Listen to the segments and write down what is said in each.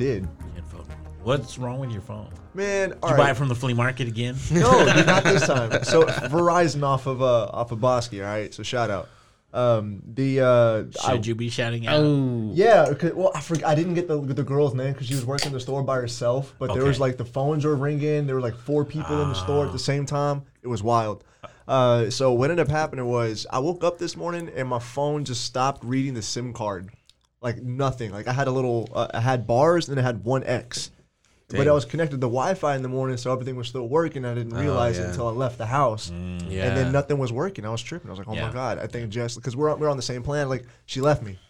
Did. You had phone. What's wrong with your phone? Man, Did all you right. buy it from the flea market again? no, not this time. So Verizon off of uh off of Bosque, all right. So shout out. Um, the uh, I- Should you be shouting out? Oh, yeah, 'cause- well, I forgot. I didn't get the the girl's name because she was working the store by herself. But there was like the phones were ringing. There were like four people in the store at the same time. It was wild. Uh, so what ended up happening was I woke up this morning and my phone just stopped reading the SIM card, like nothing. Like I had a little, uh, I had bars and I had one X. But I was connected to Wi-Fi in the morning, so everything was still working. I didn't realize it yeah. until I left the house, yeah. and then nothing was working. I was tripping. I was like, "Oh Yeah. my god!" I think Jess, because we're on- we're on the same plan. Like she left me.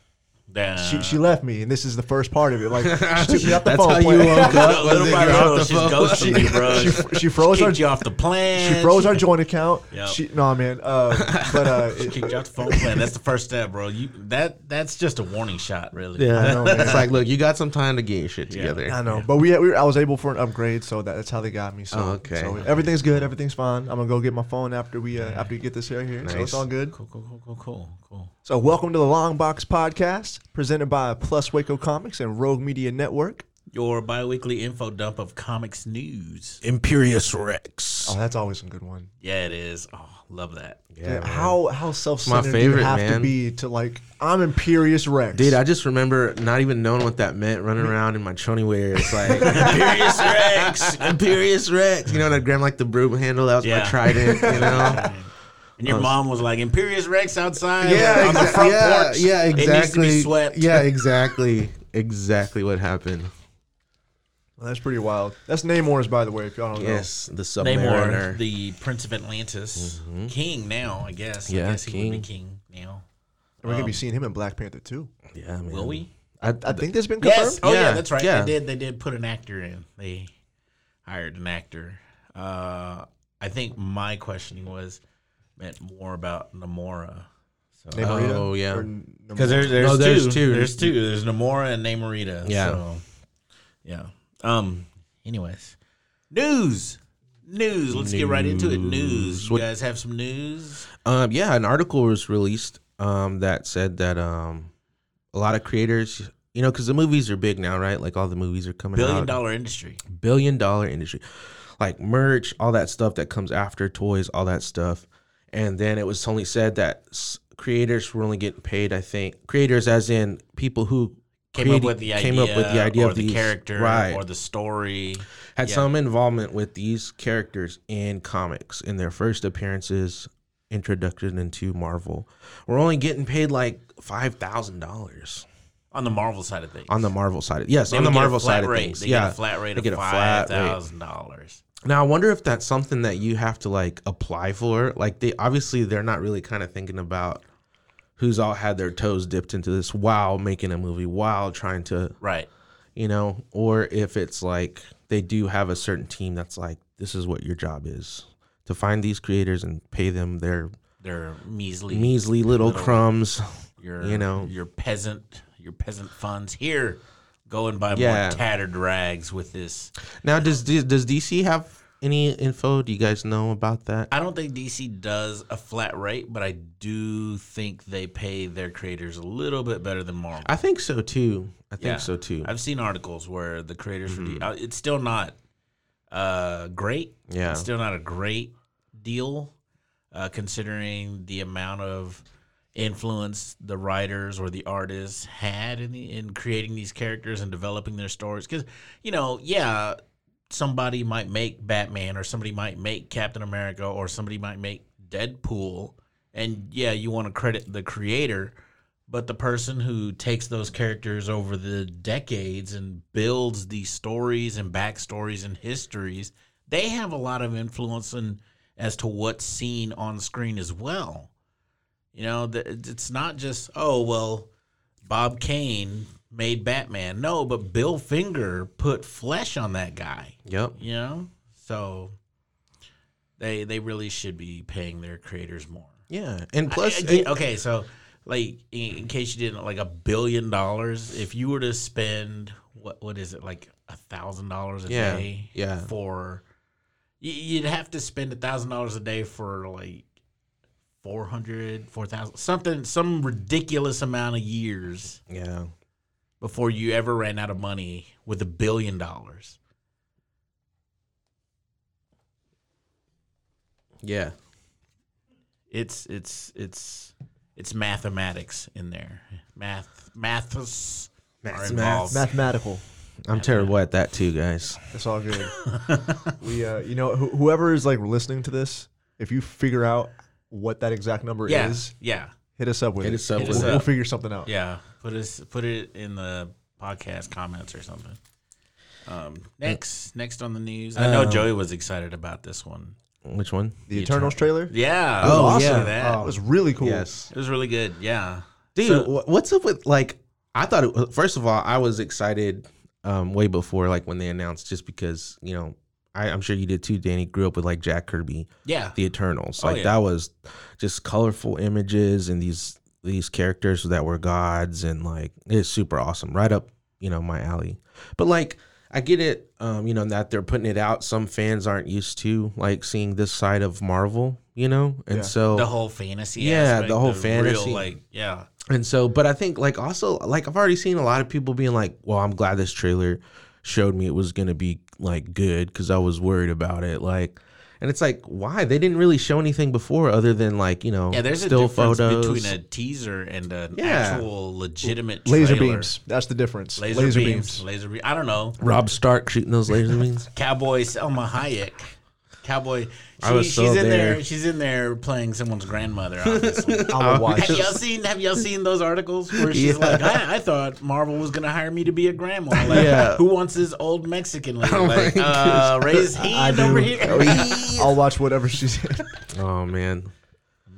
Damn. She, she left me, and this is the first part of it. Like she took me off the That's phone. how you plan. woke up. Little it by you're little, off the she's phone? ghosting you, bro. she, she froze our kicked you off the plan. she froze our joint account. Yep. She no man. Uh, but uh, She it- kicked you off the phone plan. That's the first step, bro. You that that's just a warning shot, really. Yeah, I know, man. it's like, look, you got some time to get your shit Yeah. together. I know, but we, we I was able for an upgrade, so that, that's how they got me. So, Oh, okay. so everything's good, everything's fine. I'm gonna go get my phone after we uh, after we get this here here. So Nice. it's all good. Cool, cool, cool, cool, cool, cool. So welcome to the Long Box Podcast, presented by Plus Waco Comics and Rogue Media Network. Your bi-weekly info dump of comics news. Imperius Rex. Oh, that's always a good one. Yeah, it is. Oh, love that. yeah, Dude, how how self centered do you favorite, have to man. be to like I'm Imperius Rex. Dude, I just remember not even knowing what that meant, running around in my chonies wear. It's like Imperius Rex, Imperius Rex. You know, and I'd grab like the broom handle. That was Yeah. my trident. You know. And your mom was like, "Imperius Rex outside, yeah, on the front yeah, porch. yeah, exactly. It needs to be swept." Yeah, exactly, exactly what happened. Well, that's pretty wild. That's Namor's, by the way, if y'all don't know. Yes, the Namor, Submariner. the Prince of Atlantis, king now, I guess. I Yeah, guess he would be king. king now. And we're gonna be seeing him in Black Panther too. yeah, man. Will we? I, I think that's been confirmed. Yes. Oh yeah, Yeah, that's right. yeah. They did. They did put an actor in. They hired an actor. Uh, I think my questioning was meant more about Namora. So Namorita? Oh, yeah. Or N- because there's there's, Oh, there's two. two. There's two. There's Namora and Namorita. Yeah. So, yeah. Um. Anyways, news. News. Let's get right into it. News. News. You What- guys have some news? Um, yeah, an article was released um, that said that um, a lot of creators, you know, because the movies are big now, right? Like all the movies are coming Billion out. dollar industry. billion dollar industry, like merch, all that stuff that comes after toys, all that stuff. And then it was only said that creators were only getting paid. I think creators, as in people who Came created- up with the idea. came up with the idea or of the these, character, right? or the story. had yeah. some involvement with these characters in comics in their first appearances, introduction into Marvel. We're only getting paid like five thousand dollars On the Marvel side of things. on the Marvel side. of, Yes, They on the would get a Marvel side of things. They yeah, get a flat rate They of get a five rate. thousand dollars. Now I wonder if that's something that you have to like apply for. Like they obviously they're not really kind of thinking about who's all had their toes dipped into this while making a movie, while trying to Right. you know, or if it's like they do have a certain team that's like, this is what your job is to find these creators and pay them their They're measly, measly little little- crumbs. your you know. your peasant your peasant funds here. Go and buy Yeah. more tattered rags with this. Now, does does DC have any info? Do you guys know about that? I don't think DC does a flat rate, but I do think they pay their creators a little bit better than Marvel. I think so too. I think Yeah. so too. I've seen articles where the creators for Mm-hmm. D- uh, it's still not uh, great. Yeah. it's still not a great deal, uh, considering the amount of influence the writers or the artists had in the, in creating these characters and developing their stories. Because you know, yeah, somebody might make Batman or somebody might make Captain America or somebody might make Deadpool, and yeah, you want to credit the creator but the person who takes those characters over the decades and builds these stories and backstories and histories, they have a lot of influence in as to what's seen on screen as well. You know, it's not just oh well, Bob Kane made Batman. No, but Bill Finger put flesh on that guy. Yep. You know, so they they really should be paying their creators more. Yeah, and Plus, plus, okay, so like in, in case you didn't like a billion dollars, if you were to spend what what is it like a thousand dollars a Yeah, day? yeah. For you'd have to spend a thousand dollars a day for like 400 4000 something some ridiculous amount of years yeah, before you ever ran out of money with a billion dollars yeah, it's it's it's it's mathematics in there math maths are Maths, involved. Mathematical. I'm terrible at that too, guys. It's all good. we, uh, you know, wh- whoever is like listening to this, if you figure out what that exact number yeah is, yeah hit us up with Hit it. us up Hit we'll, us we'll figure something out. Yeah, put us put it in the podcast comments or something. Um, next, next on the news, I know Um, Joey was excited about this one. Which one? The, The Eternals Eternal- trailer. Yeah, Oh, it was yeah. that. Oh, it was really cool. Yes, it was really good. Yeah, dude. So- what's up with like? I thought it, first of all, I was excited um, way before like when they announced, just because you know, I, I'm sure you did too, Danny. Grew up with like Jack Kirby, yeah, the Eternals. Oh, Like yeah. that was just colorful images and these these characters that were gods and like it's super awesome. Right up, you know, my alley. But like I get it, um, you know, that they're putting it out. Some fans aren't used to like seeing this side of Marvel, you know? And Yeah. so the whole fantasy. Yeah, aspect, the whole real, fantasy. like yeah, and so, but I think like also like I've already seen a lot of people being like, "Well, I'm glad this trailer showed me it was gonna be like good because I was worried about it." Like, and it's like, why they didn't really show anything before other than like you know, yeah. There's still a difference photos. between a teaser and an Yeah. actual legitimate Laser beams. That's the difference. Laser, beams, laser beams. I don't know. Robb Stark shooting those laser beams. Cowboy Salma Hayek. Cowboy. She, I was she's so in there. there. She's in there playing someone's grandmother. Obviously. I would watch. have y'all seen? Have y'all seen those articles where she's Yeah. like, I, I thought Marvel was gonna hire me to be a grandma. Like, Yeah. who wants this old Mexican lady? Oh like, my uh, raise I hand do. over here. I'll watch whatever she's in. oh man,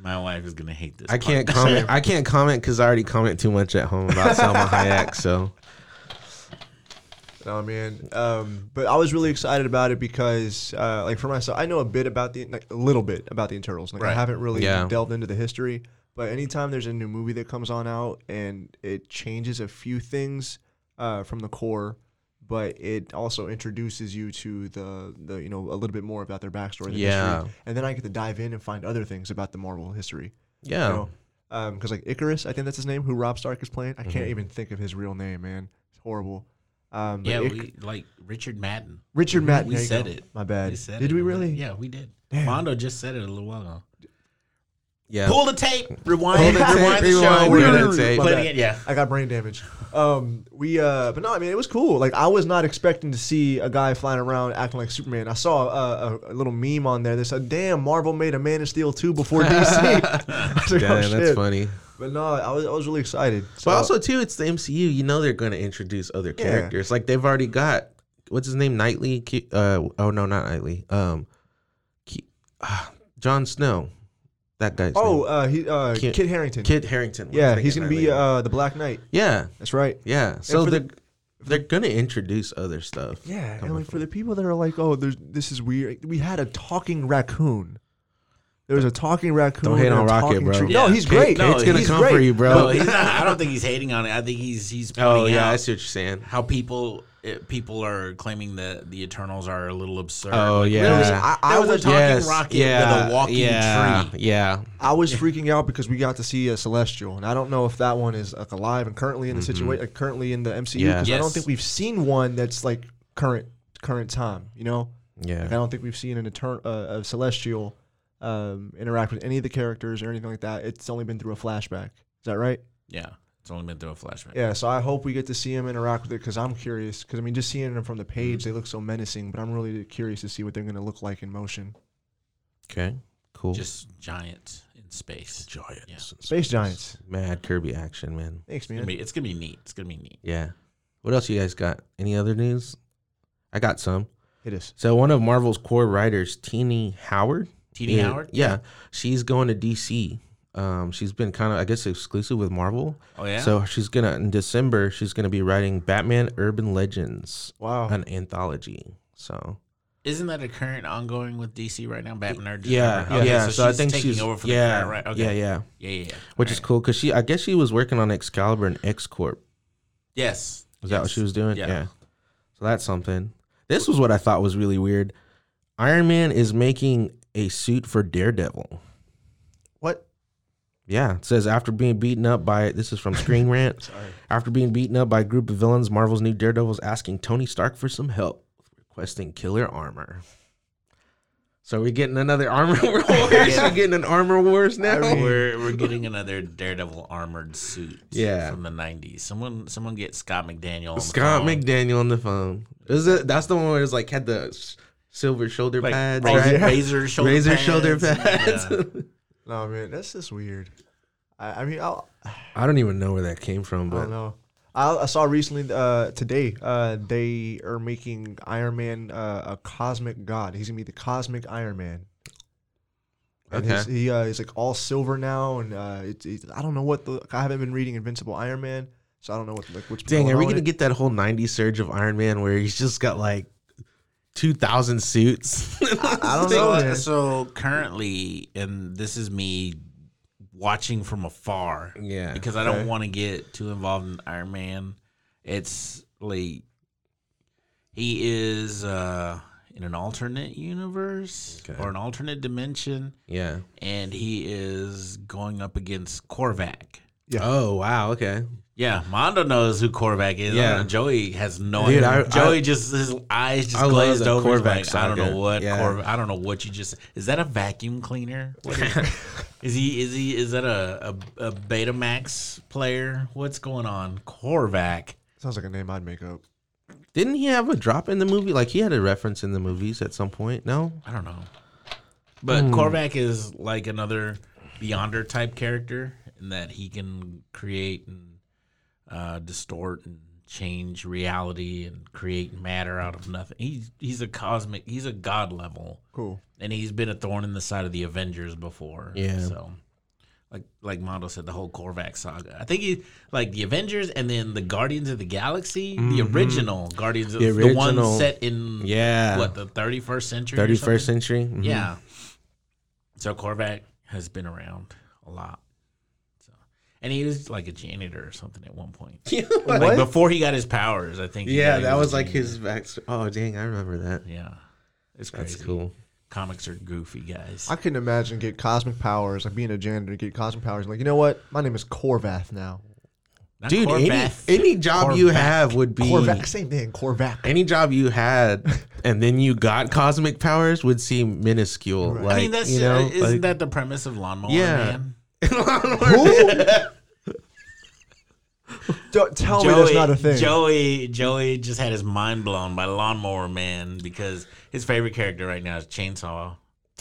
My wife is gonna hate this. I can't comment. I can't comment because I already comment too much at home about Salma Hayek. So No, man. Um, but I was really excited about it because, uh, like, for myself, I know a bit about the, like, a little bit about the Internals. Like, I haven't really Yeah. delved into the history. But anytime there's a new movie that comes on out and it changes a few things uh, from the core, but it also introduces you to the, the, you know, a little bit more about their backstory, Yeah. history, and then I get to dive in and find other things about the Marvel history. yeah, You know, because like Icarus, I think that's his name, who Robb Stark is playing. I Mm-hmm. can't even think of his real name, man. It's horrible. Um, Yeah, Ic- we like Richard Madden. Richard Madden. We there you said go. it. My bad. We said Did it. we really? Yeah, we did. Damn. Mondo just said it a little while ago. yeah. Pull the tape. Rewind. Pull the tape, rewind the show. rewind, We're rewind gonna the tape. play it Yeah. I got brain damage. Um, we uh, but no, I mean it was cool. Like I was not expecting to see a guy flying around acting like Superman. I saw a, a, a little meme on there that said, "Damn, Marvel made a Man of Steel two before DC." I was like, Yeah, "Oh, that's funny. But no, I was I was really excited. So, But also too, it's the MCU. You know they're going to introduce other Yeah. characters. Like they've already got what's his name, Knightley. Uh, oh no, not Knightley. Um, Ki- ah, Jon Snow. That guy's oh, name. uh, he uh, Kit- Kit, Harington. Kit Harington. yeah, he's gonna be uh, the Black Knight. yeah, That's right. yeah. So for the the- they're gonna introduce other stuff. Yeah, and like for the people that are like, "Oh, there's this is weird." We had a talking raccoon. There was a talking raccoon. Don't hate and a on Rocket, talking bro. tree. No, Yeah. he's Kate- great. Kate's gonna he's come great. for you, bro. No, he's not, I don't think he's hating on it. I think he's he's Oh pointing yeah, I out see what you're saying. how people it, people are claiming that the Eternals are a little absurd. Oh, Like, yeah. really? I- I there was, was- a talking Yes, rocket yeah, with a walking yeah, tree. Yeah, I was freaking out because we got to see a celestial, and I don't know if that one is like alive and currently in the situation, like, currently in the MCU. Yeah. Because I don't Yes. think we've seen one that's like current current time. You know, yeah. like, I don't think we've seen an etern- uh, a celestial um, interact with any of the characters or anything like that. It's only been through a flashback. Is that right? Yeah, it's only been through a flashback. Yeah, so I hope we get to see him interact with it because I'm curious. Because I mean, just seeing them from the page, they look so menacing. But I'm really curious to see what they're going to look like in motion. Okay, cool. Just giants in space. giants, Yeah. Space giants. mad Kirby action, man. Thanks, It's gonna, man. be, it's gonna be neat. It's gonna be neat. Yeah. What else you guys got? Any other news? I got some. It is. So one of Marvel's core writers, Tini Howard. T.D. yeah, Howard. Yeah, she's going to DC. Um, she's been kind of, I guess, exclusive with Marvel. Oh yeah. So she's gonna in December. She's gonna be writing Batman Urban Legends, Wow. an anthology. So Isn't that a current ongoing with DC right now? Batman Nerd. yeah, Okay, yeah. So, So, I think taking she's over for yeah, current, right? Okay. yeah, yeah. yeah, yeah, yeah. Which All is right. cool because she, I guess, she was working on Excalibur and X Corp. Yes. Is that what she was doing? Yeah. So that's something. This was what I thought was really weird. Iron Man is making a suit for Daredevil. What? Yeah, it says after being beaten up by this is from Screen Rant. Sorry. After being beaten up by a group of villains, Marvel's new Daredevil is asking Tony Stark for some help, requesting killer armor. So we're getting another armor wars. we're getting an armor wars now. I mean- We're we're getting another Daredevil armored suit. Yeah. From the '90s. Someone someone get Scott McDaniel. On the Scott phone. McDaniel on the phone. Is it? That's the one where it's like had the s- silver shoulder Like pads, razor, right? razor shoulder Razor pads. shoulder pads. Yeah. No, man, that's just weird. I, I mean, I'll, I don't even know where that came from, but don't know. I, I saw recently uh, today uh, they are making Iron Man uh, a cosmic god. He's gonna be the cosmic Iron Man. And his, Okay. he uh, he's like all silver now, and uh, it's, it's I don't know what the I haven't been reading Invincible Iron Man, so I don't know what like what's dang, going are we gonna it. get that whole '90s surge of Iron Man where he's just got like two thousand suits? I don't know, man. so currently, and this is me watching from afar. Yeah. Because I don't want to get too involved in Iron Man. It's like he is uh, in an alternate universe Okay. or an alternate dimension, yeah. and he is going up against Korvac. Yeah. Oh wow. Okay. Yeah, Mondo knows who Korvac is. Yeah. Yeah, Joey has no Dude, idea. I- Joey I- just his eyes just I glazed over. He's Korvac like, I don't know what Yeah. Korvac. I don't know what you just. Is that a vacuum cleaner? What is, is he? Is he? Is that a, a a Betamax player? What's going on? Korvac. Sounds like a name I'd make up. Didn't he have a drop in the movie? Like he had a reference in the movies at some point. No. I don't know. But. Hmm. Korvac is like another Beyonder type character in that he can create and uh, distort and change reality and create matter out of nothing. He's he's a cosmic. He's a god level, Cool. and he's been a thorn in the side of the Avengers before. Yeah. So. Like like Mondo said, the whole Korvac saga. I think he like the Avengers and then the Guardians of the Galaxy, the original Guardians, of The the, one original- set in Yeah. what the thirty first century, thirty first Thirty something? first century. Mhm. Yeah. So Korvac has been around a lot. So, and he was like a janitor or something at one point. What? Like before he got his powers, I think. Yeah, that a was like his back. Oh dang, I remember that. Yeah, it's crazy. That's cool. Comics are goofy, guys. I couldn't imagine get cosmic powers, like being a janitor, get cosmic powers. Like, you know what? My name is Corvath now. Not Dude, any, any job you have would be Korvac, same thing. Korvac. any job you had, and then you got cosmic powers would seem minuscule. Right. Like I mean, that's you know, uh, isn't like, that the premise of Lawnmower Yeah. Man? Don't tell me that's not a thing. Joey, Joey just had his mind blown by Lawnmower Man because his favorite character right now is Chainsaw.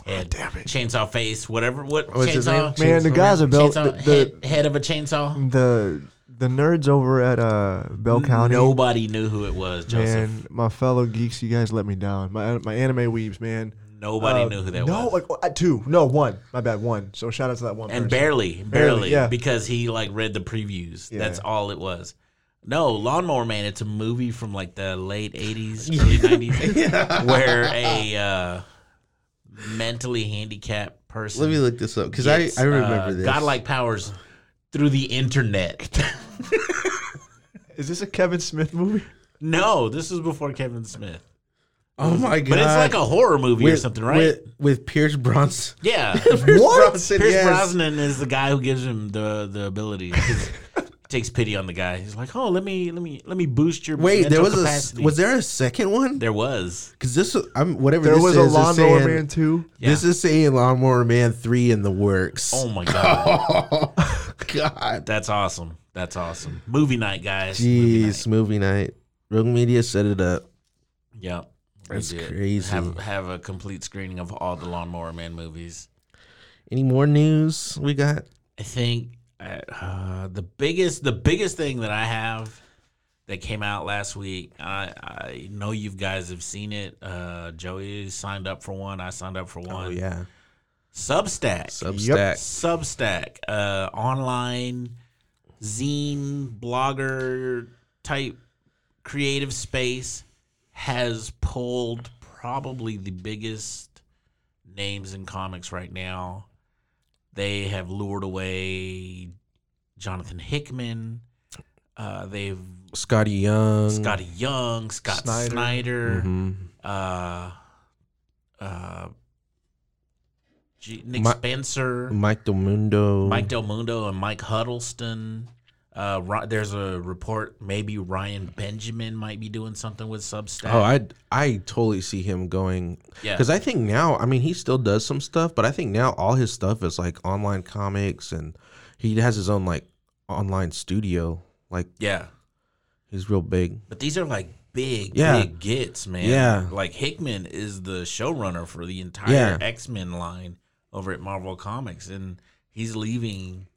Head, damn it. Chainsaw face, whatever. What What's his chainsaw? name? Man, the Chainsaw guys at Bell, chainsaw the, head, head of a chainsaw. the the nerds over at uh Bell County. Nobody knew who it was, Joseph. Man, my fellow geeks, you guys let me down. My my anime weebs, man. Nobody Uh, knew who that no, was. No, like uh, two, no one. My bad, one. So shout out to that one. and person. barely, Barely, barely, yeah. because he like read the previews. Yeah. That's all it was. No, Lawnmower Man. It's a movie from like the late '80s, early '90s, where a uh, mentally handicapped person. Let me look this up because I, I remember uh, this. godlike powers through the internet. Is this a Kevin Smith movie? no, this is before Kevin Smith, Oh my god! but it's like a horror movie or something, right? With, with Pierce Brosnan. yeah, what? Pierce yes. Brosnan is the guy who gives him the the ability. 'cause he takes pity on the guy. He's like, "Oh, let me let me let me boost your Wait, there was capacity." a was there a second one? There was. Because this I'm whatever There this was is, a Lawnmower saying- Man too. This is saying Lawnmower Man three in the works. Oh my god, God, that's awesome. That's awesome. Movie night, guys. Movie jeez, movie night. Rogue Media set it up. night. Yep. That's did. crazy. Have have a complete screening of all the Lawnmower Man movies. Any more news we got? I think uh, the biggest the biggest thing that I have that came out last week. I I know you guys have seen it. Uh, Joey signed up for one. I signed up for one. Oh yeah, Substack. Substack. Substack, uh, online zine blogger type creative space has pulled probably the biggest names in comics right now. They have lured away Jonathan Hickman. Uh, they've Skottie Young. Skottie Young, Scott Snyder. Snyder, Mhm. uh, uh, G- Nick Mi- Spencer, Mike Del Mundo. Mike Del Mundo, and Mike Huddleston. Uh, there's a report maybe Ryan Benjamin might be doing something with Substack. Oh, I I totally see him going. Yeah. Because I think now, I mean, he still does some stuff, but I think now all his stuff is like online comics, and he has his own like online studio. Like yeah, he's real big. but these are like big, Yeah. big gets, man. Yeah. like Hickman is the showrunner for the entire Yeah. X Men line over at Marvel Comics, and he's leaving.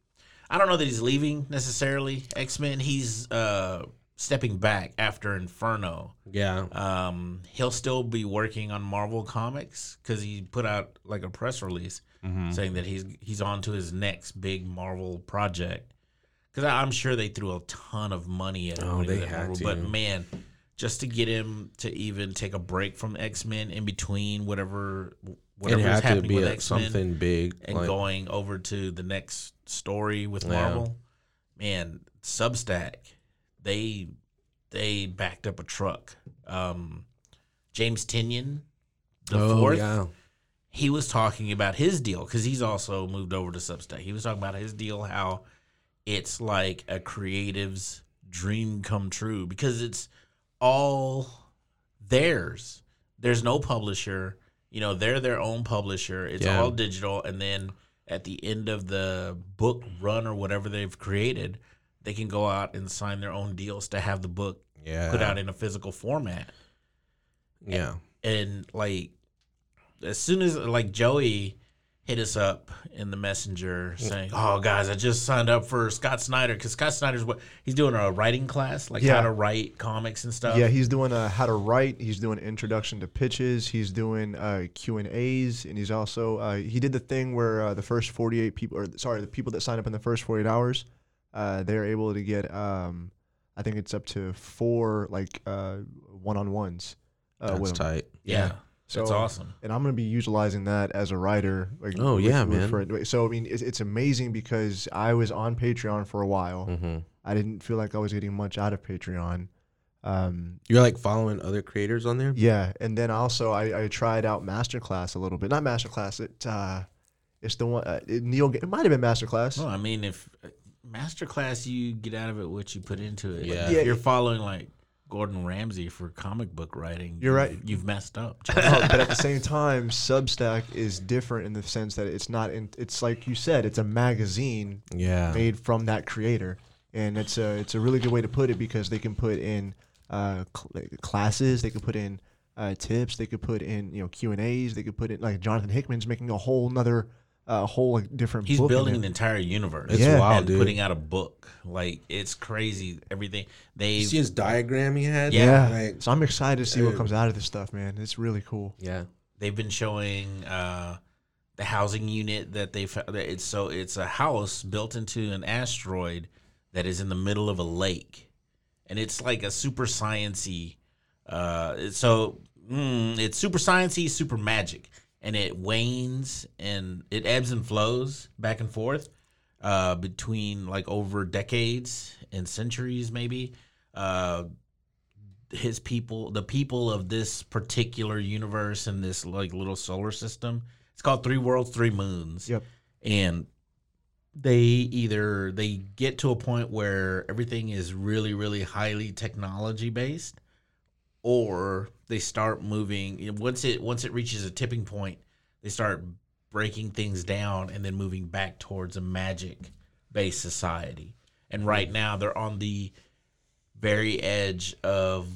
I don't know that he's leaving necessarily X Men. He's uh, stepping back after Inferno. Yeah. Um, he'll still be working on Marvel Comics because he put out like a press release Mm-hmm. saying that he's he's on to his next big Marvel project. Because I'm sure they threw a ton of money at him. Oh, when he was they had Marvel, to. But man, just to get him to even take a break from X Men in between whatever whatever is had to happening be with a, X Men something big. and like- going over to the next story with Yeah. Marvel, man, Substack, they they backed up a truck. Um, James Tynion, the oh, fourth, yeah. he was talking about his deal because he's also moved over to Substack. He was talking about his deal, how it's like a creative's dream come true because it's all theirs. There's no publisher. You know, they're their own publisher. It's Yeah. all digital. And then at the end of the book run or whatever they've created, they can go out and sign their own deals to have the book Yeah. put out in a physical format Yeah. and like as soon as like Joey hit us up in the messenger saying, "Oh guys, I just signed up for Scott Snyder because Scott Snyder's what he's doing a writing class, like Yeah. how to write comics and stuff." Yeah, he's doing uh, how to write. He's doing introduction to pitches. He's doing uh, Q and A's, and he's also uh, he did the thing where uh, the first forty eight people, or sorry, the people that sign up in the first forty eight hours, uh, they're able to get, um, I think it's up to four like one on ones. Uh, That's with him. tight. yeah, So- that's awesome. and I'm gonna be utilizing that as a writer. Like, Oh, yeah, man. for- so I mean, it's, it's amazing because I was on Patreon for a while. hmm I didn't feel like I was getting much out of Patreon. Um, You're like following other creators on there. yeah, and then also I, I tried out Masterclass a little bit. Not Masterclass. It uh, it's the one. Uh, it, Neil. It might have been Masterclass. Well, I mean, if uh, masterclass, you get out of it what you put into it. Yeah. If Yeah. you're following like Gordon Ramsay for comic book writing. You're right. You've, you've messed up. No, but at the same time, Substack is different in the sense that it's not. In, it's like you said, it's a magazine Yeah. made from that creator, and it's a it's a really good way to put it because they can put in uh, cl- classes, they could put in uh, tips, they could put in you know Q and A's, they could put in like Jonathan Hickman's making a whole another uh, whole like, different. He's book building an entire universe. It's Yeah. wild, and dude. putting out a book. Like it's crazy. Everything they you see his diagram he had? Yeah. Like, So I'm excited to see what comes out of this stuff, man. It's really cool. yeah. they've been showing uh, the housing unit that they fa- that it's so it's a house built into an asteroid that is in the middle of a lake, and it's like a super sciency. Uh, so mm, it's super sciency, super magic, and it wanes and it ebbs and flows back and forth uh, between like over decades and centuries, maybe. Uh, his people, the people of this particular universe and this like little solar system. It's called Three Worlds, Three Moons. Yep. And they either they get to a point where everything is really, really highly technology based, or they start moving. Once it once it reaches a tipping point, they start breaking things down and then moving back towards a magic based society. And right now they're on the very edge of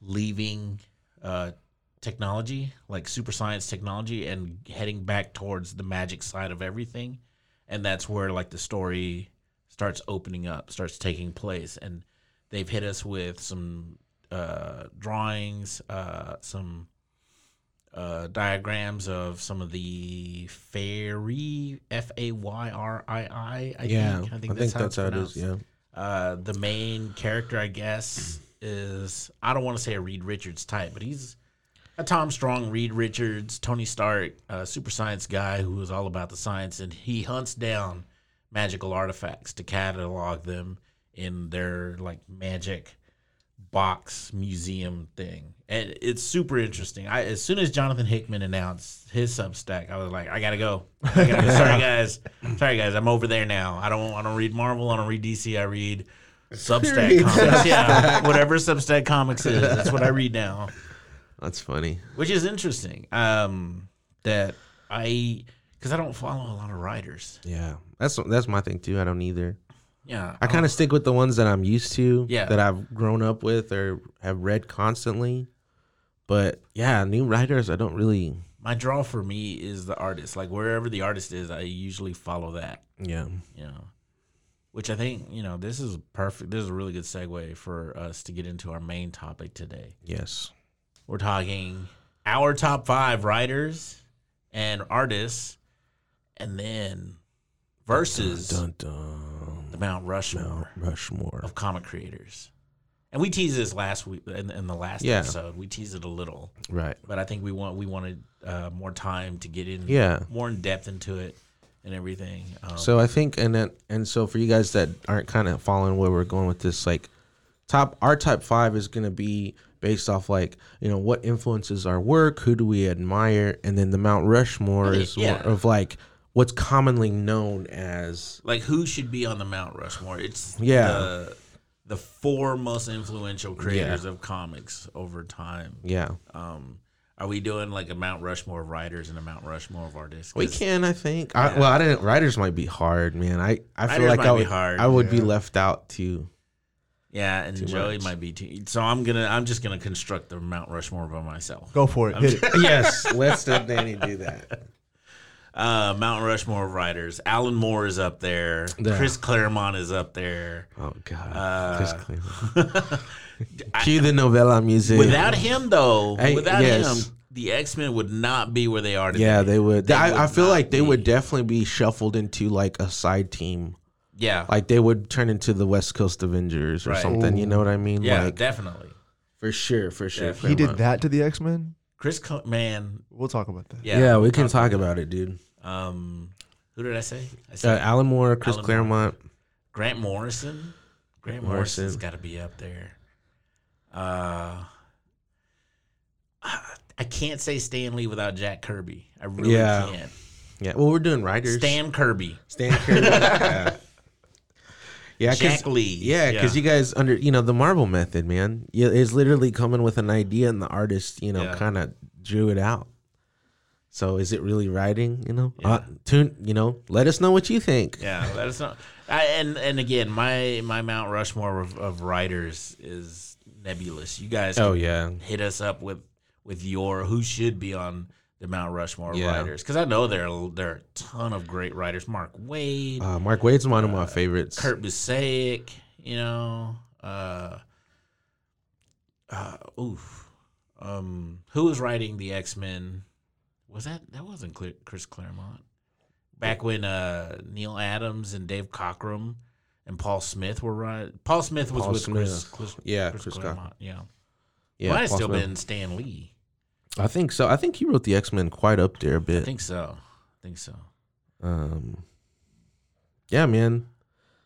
leaving uh, technology, like super science technology, and heading back towards the magic side of everything. And that's where like the story starts opening up, starts taking place, and they've hit us with some uh, drawings, uh, some uh, diagrams of some of the fairy F A Y R I I. I yeah, think. I think, that's, that's, how, how, it's it is. Yeah, Uh, the main character, I guess, is I don't want to say a Reed Richards type, but he's a Tom Strong, Reed Richards, Tony Stark, super science guy who is all about the science, and he hunts down magical artifacts to catalog them in their like magic box museum thing, and it's super interesting. I as soon as Jonathan Hickman announced his Substack, I was like, I gotta go. I gotta go. Sorry guys, sorry guys, I'm over there now. I don't I don't read Marvel, I don't read DC, I read Substack comics. Yeah, whatever Substack comics is, that's what I read now that's funny. which is interesting. Um, that I because I don't follow a lot of writers. Yeah, that's that's my thing too. I don't either. Yeah, I kind of um, stick with the ones that I'm used to, Yeah. that I've grown up with or have read constantly. But yeah, new writers, I don't really. my draw for me is the artist. Like wherever the artist is, I usually follow that. Yeah, You know, which I think you know this is perfect. This is a really good segue for us to get into our main topic today. yes, We're talking our top five writers and artists, and then versus dun dun. The Mount Rushmore. Mount Rushmore. of comic creators. And we teased this last week in, in the last Yeah. episode. We teased it a little, Right. but I think we want we wanted uh, more time to get in, Yeah. more in depth into it and everything. Um, So I think, and then, and so for you guys that aren't kind of following where we're going with this, like top, our top five is going to be based off like you know what influences our work, who do we admire, and then the Mount Rushmore is yeah. more of like what's commonly known as like who should be on the Mount Rushmore? It's Yeah. the, the four most influential creators of comics over time. yeah. Um, are we doing like a Mount Rushmore of writers and a Mount Rushmore of artists? We can, I think. I, well, I didn't. Writers might be hard, man. I, I feel Writers like might I be would, hard, I would be left out too. Yeah, and Joey much. might be too. So I'm gonna, I'm just gonna construct the Mount Rushmore by myself. Go for it. Hit it. yes, let's let Danny do that. Uh, Mount Rushmore of writers. Alan Moore is up there. Yeah. Chris Claremont is up there. Oh God, Uh, Chris Claremont. Cue the novella music. Without him, though, Hey, without yes. him, the X Men would not be where they are today. yeah, they would. They I, would I feel not like they would definitely be shuffled into like a side team. Yeah, Like they would turn into the West Coast Avengers or Right. something. You know what I mean? yeah, like definitely. for sure, for sure. Definitely. He did that to the X Men. Chris, Cl- man, We'll talk about that. yeah, Yeah, we can talk about it, dude. Um, who did I say? I Uh, said Alan Moore, Chris Alan Moore. Claremont. Grant Morrison. Grant Morrison. Morrison's got to be up there. Uh, I- I can't say Stan Lee without Jack Kirby. I really Yeah. can't. Yeah, well, we're doing writers. Stan Kirby. Stan Kirby. yeah, yeah, Jack Lee. Yeah, because you guys under you know the Marvel method, man. Yeah, it's literally coming with an idea, and the artist, you know, Yeah. kind of drew it out. So is it really writing? You know, uh, tune. You know, let us know what you think. Yeah, let us know. I, and and again, my my Mount Rushmore of, of writers is nebulous. You guys, Oh yeah, hit us up with with your who should be on the Mount Rushmore Yeah. writers because I know there are, there are a ton of great writers. Mark Waid, uh, Mark Waid's one of my favorites. Kurt Busiek, you know, uh, uh, oof. Um, who was writing the X Men? Was that that wasn't Chris Claremont? Back when uh, Neal Adams and Dave Cockrum and Paul Smith were right. Paul Smith was Paul with Chris, Smith. Chris. Yeah, Chris, Chris Claremont. Claremont. Yeah. Yeah, Might have still Smith. been Stan Lee. I think so. I think he wrote the X Men quite up there a bit. I think so. I think so. Um, yeah, man,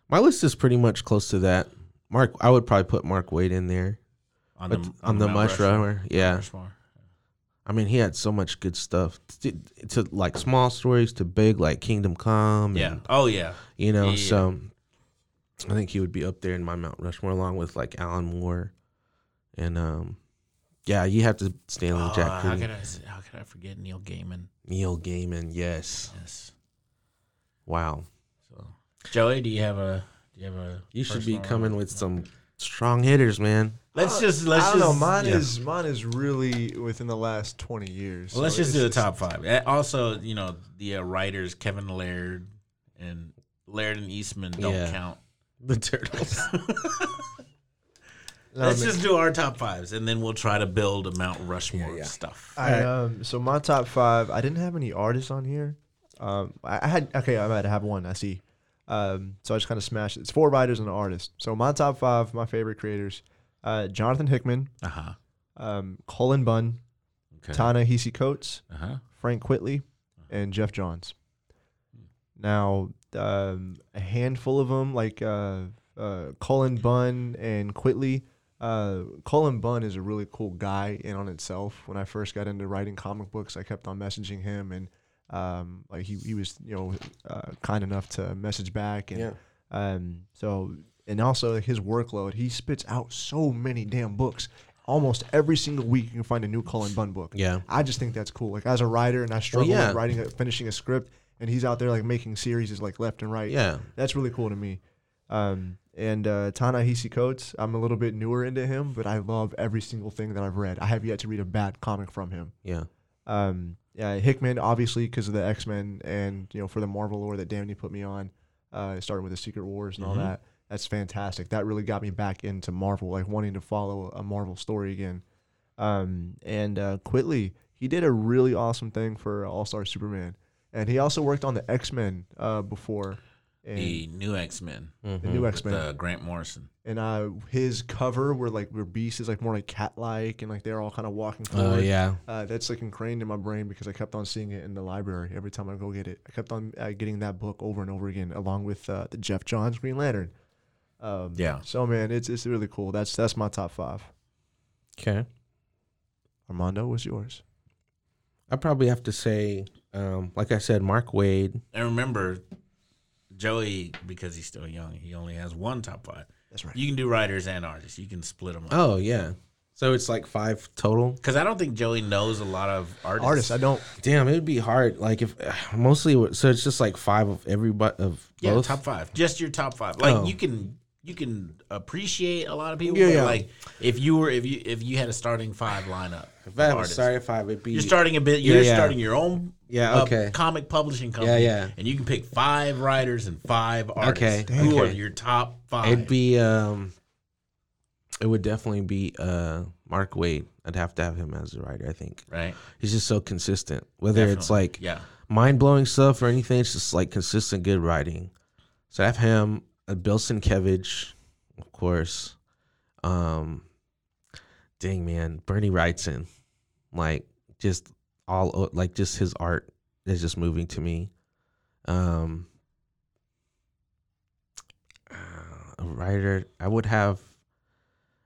my list is pretty much close to that. Mark, I would probably put Mark Waid in there On the on the Mount Rushmore. Rushmore. Yeah, Rushmore. I mean, he had so much good stuff. To, to like small stories to big, like Kingdom Come. Yeah. and, Oh yeah. you know. Yeah. So I think he would be up there in my Mount Rushmore, along with like Alan Moore, and um, yeah, you have to Stan Lee Oh, Jack how Kirby, could I? How could I forget Neil Gaiman? Neil Gaiman. Yes, Yes. wow. So, Joey, do you have a? Do you have a? You should be coming with some strong hitters, man. Let's just let's I don't just know. Mine yeah. is mine is really within the last twenty years. Well, let's just do the top five. Uh, Also, you know, the uh, writers Kevin Laird and Laird and Eastman don't Yeah. count. The turtles. No, Let's I mean- just do our top fives, and then we'll try to build a Mount Rushmore Yeah, yeah. stuff. I, um, so my top five, I didn't have any artists on here. Um, I, I had okay, I might have one. I see. Um, so I just kind of smashed it. It's four writers and an artist. So my top five, my favorite creators: uh, Jonathan Hickman, Uh huh. um, Cullen Bunn, Okay. Ta-Nehisi Coates, Uh huh. Frank Quitely, and Geoff Johns. Now, um, a handful of them, like uh, uh, Cullen Bunn and Quitely. Uh, Cullen Bunn is a really cool guy in on itself. When I first got into writing comic books, I kept on messaging him, and um, like he, he was you know uh, kind enough to message back, and Yeah. um, so and also his workload. He spits out so many damn books. Almost every single week, you can find a new Cullen Bunn book. Yeah. I just think that's cool. Like as a writer, and I struggle yeah. with writing, a, finishing a script, and he's out there like making series like left and right. Yeah. that's really cool to me. Um, and uh, Ta-Nehisi Coates, I'm a little bit newer into him, but I love every single thing that I've read. I have yet to read a bad comic from him. Yeah. Um, yeah, Hickman, obviously because of the X Men, and you know for the Marvel lore that Danny put me on, uh, starting with the Secret Wars and all Mhm. that. That's fantastic. That really got me back into Marvel, like wanting to follow a Marvel story again. Um, and uh, Quitely, he did a really awesome thing for All Star Superman, and he also worked on the X Men uh, before. And The new X Men the Mhm. new X Men, uh, Grant Morrison. and uh, his cover where like where Beast is like more like cat like, and like they're all kind of walking Oh forward. yeah. Uh, that's like ingrained in my brain because I kept on seeing it in the library every time I go get it. I kept on uh, getting that book over and over again, along with uh, the Geoff Johns Green Lantern. Um, Yeah. So man, it's it's really cool. That's that's my top five. Okay. Armando, what's yours? I probably have to say, um, like I said, Mark Waid. And remember, Joey, because he's still young, he only has one top five. That's right. You can do writers and artists. You can split them up. Oh yeah. So it's like five total. Because I don't think Joey knows a lot of artists. Artists, I don't. Damn, it would be hard. Like if mostly, so it's just like five of every but of Yeah, both. top five. Just your top five. Like Oh. you can you can appreciate a lot of people. Yeah, yeah. Like if you were if you if you had a starting five lineup, If I have a artists, starting five, it'd be you're starting a bit. You're yeah. starting your own. Yeah, okay. comic publishing company. yeah. yeah. And you can pick five writers and five artists. Okay, Who are your top five? It'd be um, it would definitely be uh Mark Waid. I'd have to have him as a writer. I think right. he's just so consistent. Whether it's like yeah. mind blowing stuff or anything, it's just like consistent good writing. So I have him, uh, Bill Sienkiewicz, of course. Um, dang man, Bernie Wrightson, like just all like just his art is just moving to me. Um, uh, a writer, I would have,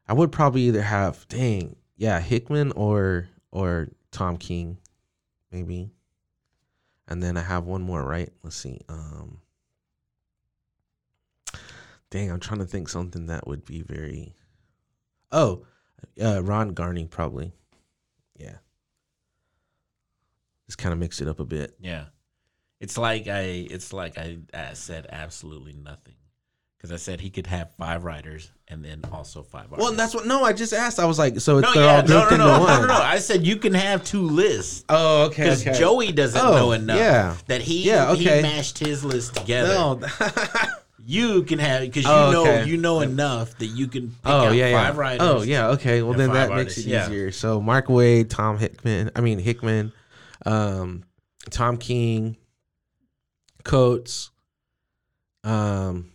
I would probably either have, dang, yeah, Hickman or or Tom King, maybe. And then I have one more, right? Let's see. Um Dang, I'm trying to think something that would be very Oh, uh Ron Garney probably. Yeah. Just kind of mix it up a bit. Yeah. It's like I it's like I, I said absolutely nothing. Because I said he could have five writers and then also five artists. Well, that's what no, I just asked. I was like, so it's no, they're yeah, all no, no, no, no, no, no. I said you can have two lists. Oh, okay. Because okay. Joey doesn't Oh, know enough yeah. that he Yeah, okay. he mashed his list together. No. You can have because you Oh, know okay. you know enough that you can pick Oh out yeah, five yeah. writers. Oh yeah, okay. Well then that makes artists, it yeah. easier. So Mark Waid, Tom Hickman, I mean Hickman, um, Tom King, Coates, um,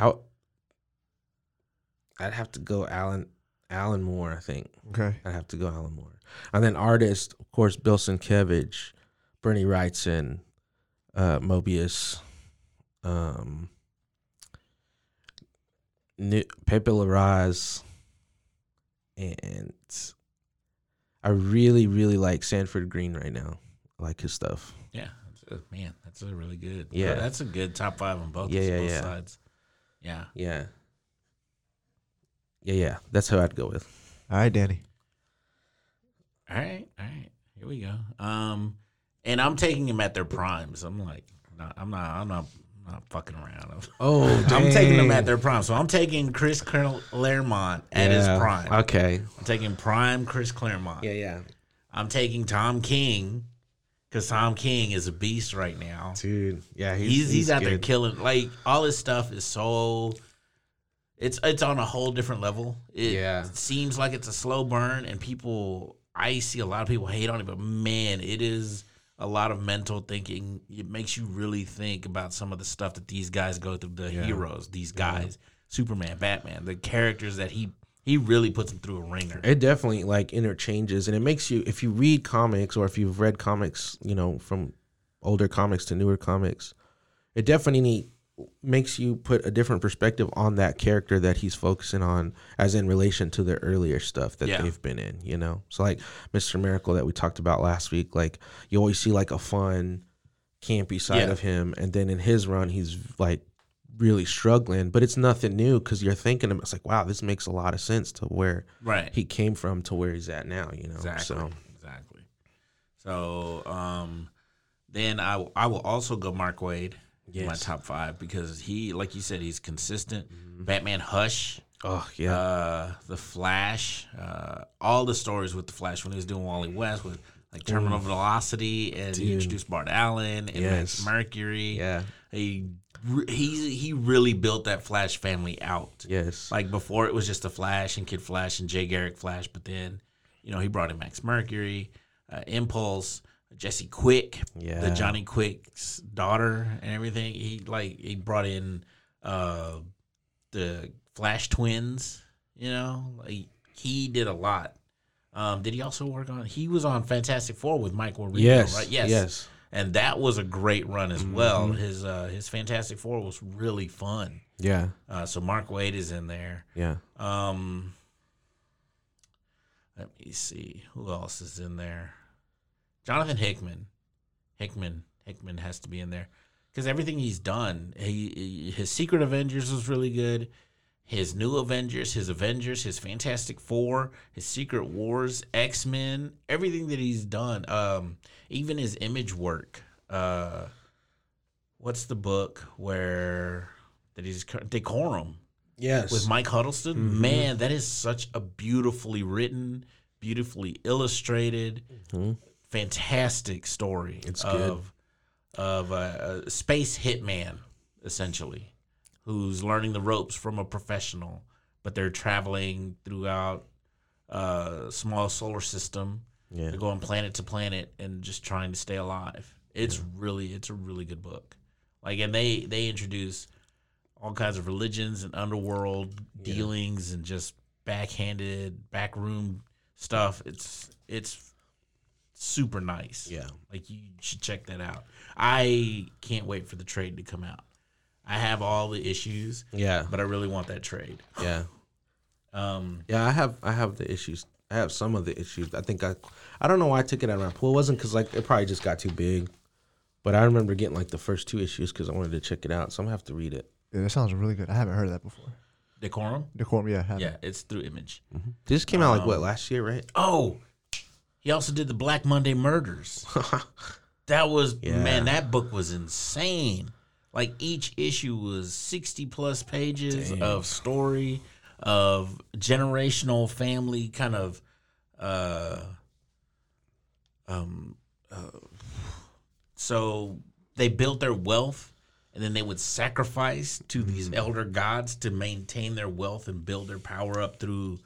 I, I'd have to go Alan Alan Moore. I think Okay. I'd have to go Alan Moore, and then artist, of course, Bill Sienkiewicz, Bernie Wrightson, uh, Moebius, um, New, Pepe Larraz, and I really, really like Sanford Greene right now. I like his stuff. Yeah, that's a, man, that's a really good. Yeah. that's a good top five on both. Yeah, yeah, both yeah. sides. Yeah. Yeah. Yeah, yeah. That's who I'd go with. All right, Danny. All right, all right. Here we go. Um, and I'm taking them at their primes. I'm like, not, I'm not, I'm not, I'm not fucking around. Oh, I'm taking them at their prime. So I'm taking Chris Claremont at his prime. Okay. I'm taking prime Chris Claremont. Yeah, yeah. I'm taking Tom King because Tom King is a beast right now. Dude. Yeah, he's He's he's, out there killing. Like all his stuff is so. It's it's on a whole different level. It Yeah. seems like it's a slow burn, and people. I see a lot of people hate on it, but man, it is a lot of mental thinking. It makes you really think about some of the stuff that these guys go through. The heroes, these guys, Superman, Batman, the characters that he he really puts them through a ringer. It definitely like interchanges and it makes you if you read comics or if you've read comics, you know, from older comics to newer comics, it definitely makes you put a different perspective on that character that he's focusing on as in relation to the earlier stuff that Yeah. they've been in, you know. So like Mr. Miracle that we talked about last week, like you always see like a fun campy side Yeah. of him and then in his run he's like really struggling, but it's nothing new cuz you're thinking of it's like wow, this makes a lot of sense to where right. he came from to where he's at now, you know. Exactly. So Exactly. So um, then I I will also go Mark Waid in my top five because he, like you said, he's consistent. Batman Hush, oh yeah. uh, The Flash, uh, all the stories with the Flash when he was doing Wally West with like Terminal Velocity and he introduced Bart Allen and Max Yes. Mercury. yeah. He he he really built that Flash family out. Yes. Like before, it was just the Flash and Kid Flash and Jay Garrick Flash, but then, you know, he brought in Max Mercury, uh, Impulse, Jesse Quick, the Johnny Quick's daughter, and everything. He like he brought in uh, the Flash twins. You know, like he did a lot. Um, did he also work on? He was on Fantastic Four with Mike Wieringo, yes. right? Yes, Yes. and that was a great run as well. Mm-hmm. His uh, his Fantastic Four was really fun. Yeah. Uh, so Mark Waid is in there. Yeah. Um, let me see who else is in there. Jonathan Hickman. Hickman. Hickman has to be in there because everything he's done. He, his Secret Avengers was really good. His New Avengers, his Avengers, his Fantastic Four, his Secret Wars, X Men, everything that he's done. Um, even his image work. Uh, what's the book where that he's Decorum? Yes. with Mike Huddleston. Man, that is such a beautifully written, beautifully illustrated, Mhm. Fantastic story. It's of of a, a space hitman, essentially, who's learning the ropes from a professional, but they're traveling throughout a small solar system. Yeah. They're going planet to planet and just trying to stay alive. It's really, it's a really good book. Like, and they they introduce all kinds of religions and underworld dealings and just backhanded backroom stuff. It's it's super nice. Yeah. Like you should check that out. I can't wait for the trade to come out. I have all the issues, Yeah. but I really want that trade. Yeah. Um, Yeah. I have. I have the issues. I have some of the issues. I think I. I don't know why I took it out of my pool. It wasn't because like it probably just got too big. But I remember getting like the first two issues because I wanted to check it out. So I'm gonna have to read it. Yeah, that sounds really good. I haven't heard of that before. Decorum. Decorum, yeah, Yeah, it's through Image. This came out like what Um, last year, right? Oh, he also did the Black Monday Murders. that was Yeah. man, that book was insane. Like each issue was sixty plus pages of story of generational family kind of uh um uh, so they built their wealth and then they would sacrifice to these elder gods to maintain their wealth and build their power up through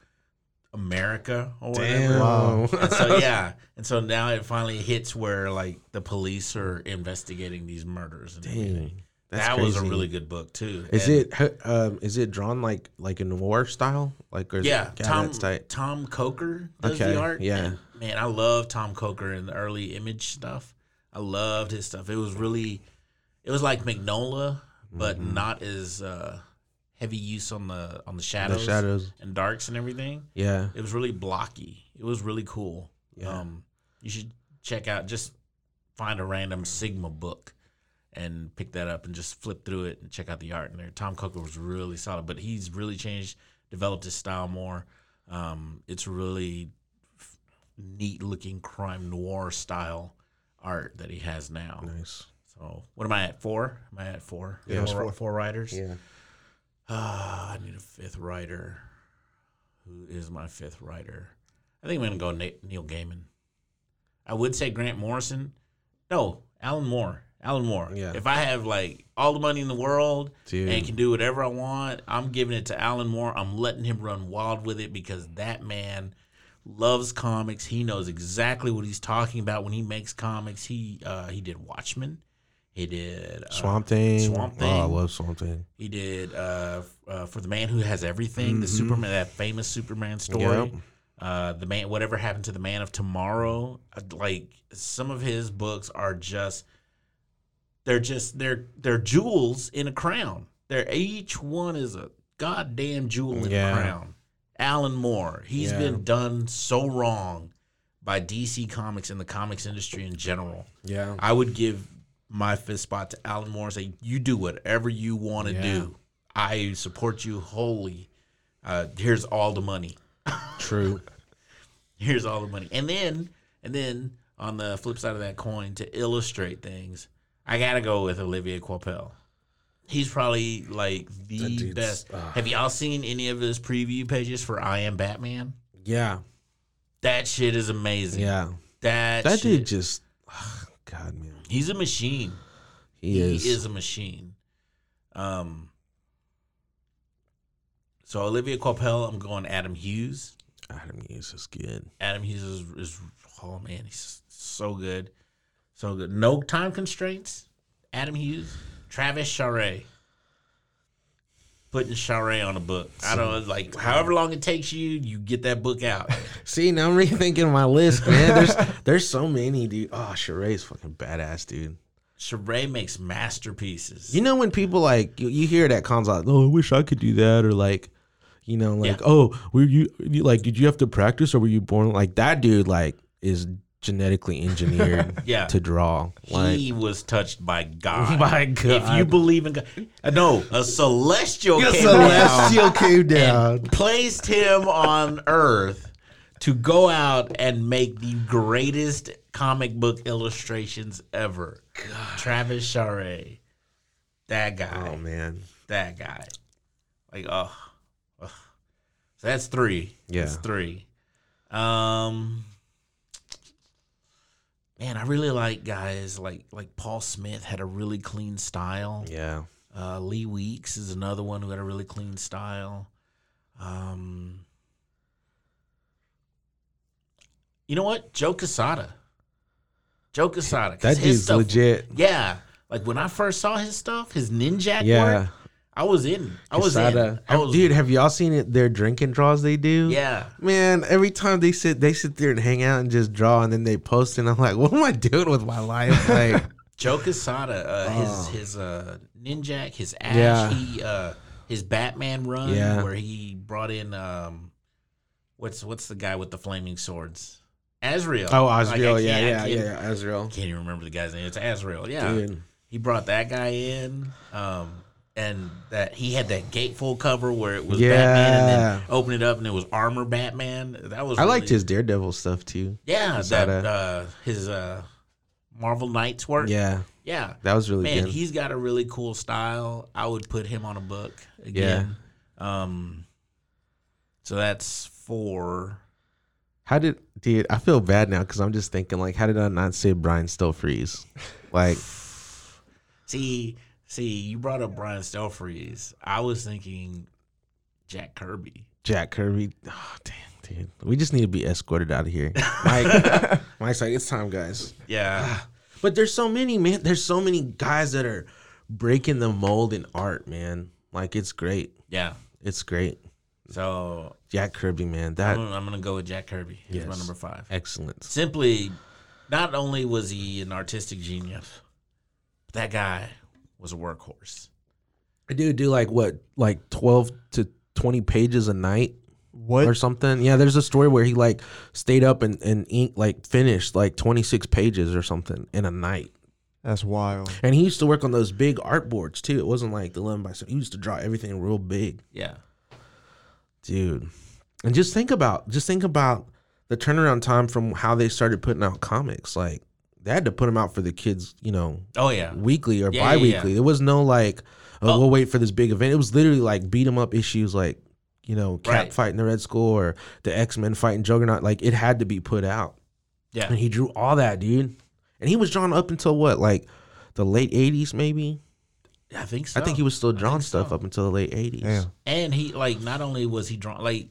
America or whatever. Wow. And so yeah, and so now it finally hits where like the police are investigating these murders and everything. That's that was a really good book too. Is And- it um is it drawn like like a noir style? Like or Yeah, it, Tom tight. Tom Coker does Okay, the art. yeah. And, man, I love Tom Coker and the early image stuff. I loved his stuff. It was really, it was like Mignola, but Mm-hmm. not as uh, heavy use on the on the shadows, shadows. and darks and everything. Yeah. It was really blocky. It was really cool. Yeah. Um, you should check out. Just find a random Sigma book and pick that up and just flip through it and check out the art in there. Tom Coker was really solid, but he's really changed, developed his style more. Um, it's really f- neat looking crime noir style art that he has now. Nice. So what am I at? Four? Am I at four? Yeah, it's four, four. four writers. Yeah. Ah, I need a fifth writer. Who is my fifth writer? I think I'm gonna go Na- Neil Gaiman. I would say Grant Morrison. No, Alan Moore. Alan Moore. Yeah. If I have like all the money in the world Dude. and can do whatever I want, I'm giving it to Alan Moore. I'm letting him run wild with it because that man loves comics. He knows exactly what he's talking about when he makes comics. He uh, he did Watchmen. He did uh, Swamp Thing. Swamp Thing. Oh, I love Swamp Thing. He did uh, uh, for the man who has everything, the Superman, that famous Superman story. Yep. Uh, the man, whatever happened to the man of tomorrow? Uh, Like some of his books are just, they're just they're they're jewels in a crown. They're each one is a goddamn jewel in Yeah. a crown. Alan Moore, he's Yeah. been done so wrong by DC Comics and the comics industry in general. Yeah. I would give my fifth spot to Alan Moore and say, You do whatever you want to Yeah. do. I support you wholly. Uh, here's all the money. True. Here's all the money. And then and then on the flip side of that coin, to illustrate things, I gotta go with Olivier Coipel. He's probably like the best. ah. Have y'all seen any of his preview pages for I Am Batman? Yeah. That shit is amazing. Yeah. That That shit, dude just God man. He's a machine. He, is. a machine. Um. So Olivier Coipel, I'm going Adam Hughes. Adam Hughes is good. Adam Hughes is, is oh man, he's so good, so good. No time constraints. Adam Hughes, Travis Charest. Putting Charest on a book. I don't know, like however long it takes you, you get that book out. See, now I'm rethinking my list, man. There's there's so many, dude. Oh, Charest's fucking badass, dude. Charest makes masterpieces. You know when people like you, you hear that cons like, oh, I wish I could do that, or like, you know, like, Yeah. oh, were you, you like, did you have to practice, or were you born like that? Dude, like, is genetically engineered, Yeah. to draw. Like, he was touched by God. My If you believe in God, no, a celestial a came celestial came down down. and placed him on Earth to go out and make the greatest comic book illustrations ever. Travis Charest, that guy, Oh man, that guy, like oh, ugh. so that's three. Yeah. that's three. Um, man, I really like guys like like Paul Smith had a really clean style. yeah, Uh, Lee Weeks is another one who had a really clean style. Um, you know what? Joe Quesada. Joe Quesada. that dude's stuff- legit. Yeah. Like when I first saw his stuff, his ninja Yeah. work, I was in. I was in. Quesada. I was, dude, have y'all seen it? Their drinking draws they do. Yeah. Man, every time they sit, they sit there and hang out and just draw, and then they post, and I'm like, what am I doing with my life? Like, Joe Quesada, uh, Oh. his his uh, Ninjak, his Ash, Yeah. he uh, his Batman run, Yeah. where he brought in um, what's what's the guy with the flaming swords? Azrael. oh, Like, I Azrael, yeah, yeah, yeah, Azrael. Can't even remember the guy's name. It's Azrael. Yeah, Dude, he brought that guy in, um, and that he had that gatefold cover where it was Yeah. Batman, and then open it up and it was armor Batman. That was I liked his Daredevil stuff too. yeah that Quesada. uh, his uh, Marvel Knights work. Yeah, yeah. that was really Man, good. he's got a really cool style. I would put him on a book again. Um, so that's four. How did, dude? I feel bad now because I'm just thinking, like, how did I not say Brian Stelfreeze? Like, See, see, you brought up Brian Stelfreeze. I was thinking Jack Kirby. Jack Kirby. Oh, damn, dude. We just need to be escorted out of here. Mike, Mike's like, it's time, guys. Yeah, ah, But there's so many, man. There's so many guys that are breaking the mold in art, man. Like it's great. Yeah. It's great. So Jack Kirby, man. That I'm, I'm gonna go with Jack Kirby. He's my number five. excellent. Simply, not only was he an artistic genius, that guy was a workhorse. I do do like what, like twelve to twenty pages a night What? or something. Yeah, there's a story where he like stayed up and, and ink like finished like twenty six pages or something in a night. That's wild. And he used to work on those big art boards too. It wasn't like the eleven by seven. He used to draw everything real big, Yeah. dude. And just think about just think about the turnaround time from how they started putting out comics. Like they had to put them out for the kids, you know, Oh yeah. weekly or Yeah, yeah, bi-weekly. yeah. There was no like, oh, Oh. we'll wait for this big event. It was literally like beat 'em up issues, like you know, Cap Right. fighting the Red Skull or the X Men fighting Juggernaut. Like it had to be put out, Yeah. and he drew all that, dude. And he was drawn up until what, like the late '80s, maybe. I think so. I think he was still drawing stuff so. up until the late '80s. Damn. And he like not only was he drawing like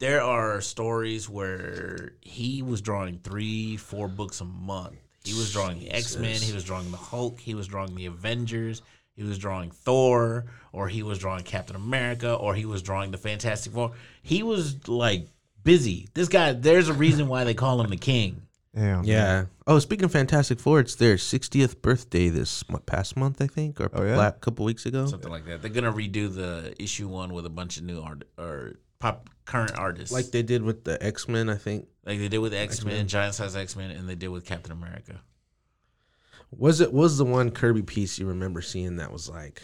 there are stories where he was drawing three, four books a month. He was drawing the X Men, he was drawing the Hulk, he was drawing the Avengers, he was drawing Thor, or he was drawing Captain America, or he was drawing the Fantastic Four. He was like busy. This guy, there's a reason why they call him the King. Damn. Yeah. Oh, speaking of Fantastic Four, it's their 60th birthday this mo- past month, I think, or Oh, yeah? a couple weeks ago. Something like that. They're gonna redo the issue one with a bunch of new art or pop current artists. Like they did with the X Men, I think. Like they did with X Men, Giant Size X Men, and they did with Captain America. Was it was the one Kirby piece you remember seeing that was like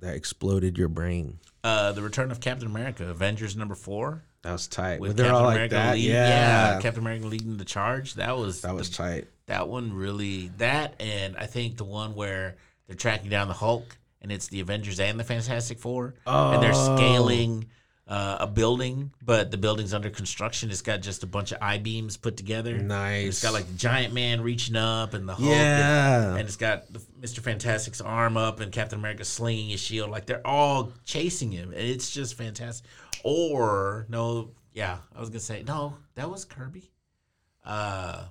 that exploded your brain? Uh, the Return of Captain America, Avengers number four, That was tight. with Captain all like America that, leading, yeah. Captain America leading the charge. That was that was the- tight. that one really that, and I think the one where they're tracking down the Hulk, and it's the Avengers and the Fantastic Four, and they're Oh. scaling. Uh, a building, but the building's under construction. It's got just a bunch of I beams put together. Nice. It's got like the giant man reaching up and the Hulk. Yeah. And, and it's got the, Mr. Fantastic's arm up and Captain America slinging his shield. Like they're all chasing him. And it's just fantastic. Or, no, yeah, I was going to say, no, that was Kirby. Uh,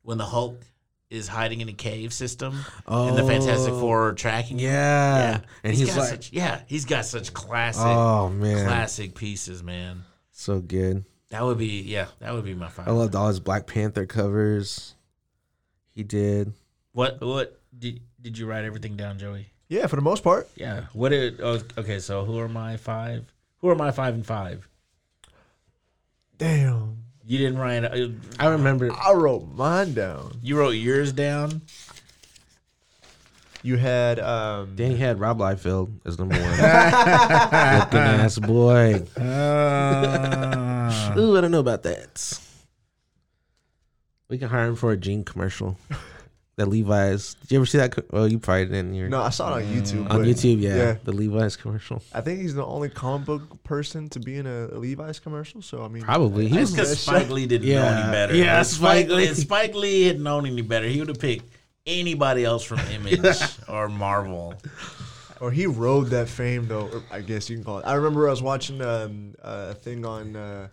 when the Hulk is hiding in a cave system oh, and the Fantastic Oh. Four are tracking him. Yeah. And he's, got like, such, yeah, he's got such classic, oh man, classic pieces, man. so good. That would be, yeah, that would be my five. I loved all his Black Panther covers. He did. What, what, did, did you write everything down, Joey? Yeah, for the most part. Yeah. What did? Oh, okay. So who are my five? Who are my five and five? Damn. You didn't write. Uh, I remember. I wrote mine down. you wrote yours down. You had um Danny had Rob Liefeld as number one. Looking ass boy. Ooh, I don't know about that. We can hire him for a Gene commercial. That Levi's. Did you ever see that? co- Oh, you probably didn't. Your, No, I saw it on YouTube. on YouTube, yeah, yeah. the Levi's commercial. I think he's the only comic book person to be in a Levi's commercial. So I mean, Probably. He was. because Spike Lee didn't know any better. Yeah, if Spike, Spike Lee. if Spike Lee had known any better, he would have picked anybody else from Image or Marvel. or he rode that fame though. or I guess you can call it. I remember I was watching um, a thing on uh,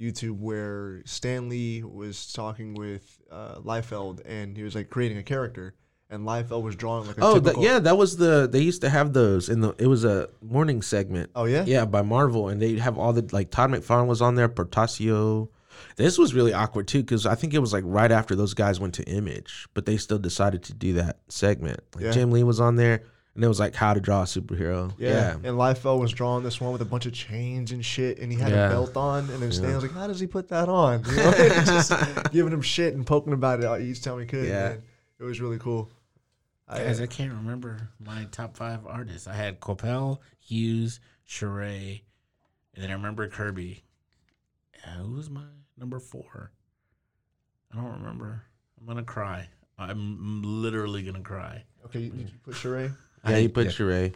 YouTube where Stan Lee was talking with uh, Liefeld, and he was like creating a character, and Liefeld was drawing like a Oh, typical. yeah, that was the. They used to have those in the. It was a morning segment. Oh yeah. Yeah, by Marvel, and they'd have all the like Todd McFarlane was on there, Portacio. This was really awkward too, because I think it was like right after those guys went to Image, but they still decided to do that segment. Like Yeah. Jim Lee was on there, and it was like how to draw a superhero. Yeah. Yeah, and Liefeld was drawing this one with a bunch of chains and shit, and he had Yeah. a belt on, and then Stan was like, "How does he put that on?" You know, just giving him shit and poking about it each time he could. Yeah. man. it was really cool. I, Guys, I can't remember my top five artists. I had Coipel, Hughes, Charest, and then I remember Kirby. Uh, who was my number four? I don't remember. I'm gonna cry. I'm literally gonna cry. okay, did you put Charest? Yeah. You put Charest.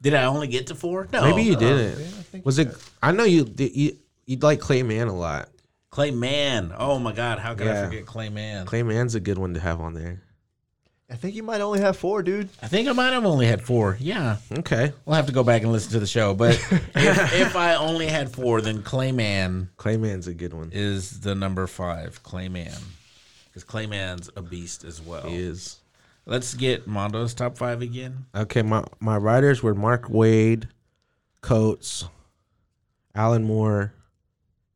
Did I only get to four? No. Maybe you uh, didn't. yeah, I think was it? I know you. did- You you like Clay Mann a lot. Clay Mann. Oh my God, how could I Yeah. forget Clay Mann? Clay Mann's a good one to have on there. I think you might only have four, dude. I think I might have only had four. Yeah. Okay, We'll have to go back and listen to the show. But if, if I only had four, then Clay Mann Clay Mann's a good one. is the number five, Clay Mann. Because Clay Mann's a beast as well. He is. Let's get Mondo's top five again. Okay, my my writers were Mark Waid, Coates, Alan Moore,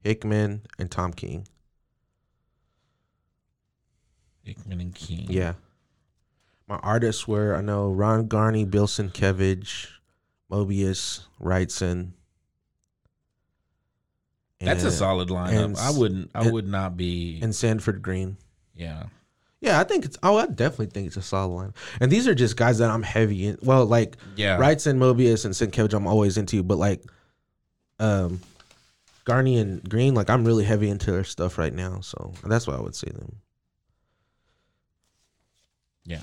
Hickman, and Tom King. Hickman and King. Yeah. My artists were I know Ron Garney, Bill Sienkiewicz, Moebius, Wrightson. That's a solid lineup. and I wouldn't. I and- would not be. And Sanford Greene. yeah. Yeah, I think it's. Oh, I definitely think it's a solid line. And these are just guys that I'm heavy in. Well, like Yeah. Wrightson, Moebius, and Sienkiewicz, I'm always into. But like, um, Garney and Greene, like I'm really heavy into their stuff right now. So that's why I would say them. Yeah.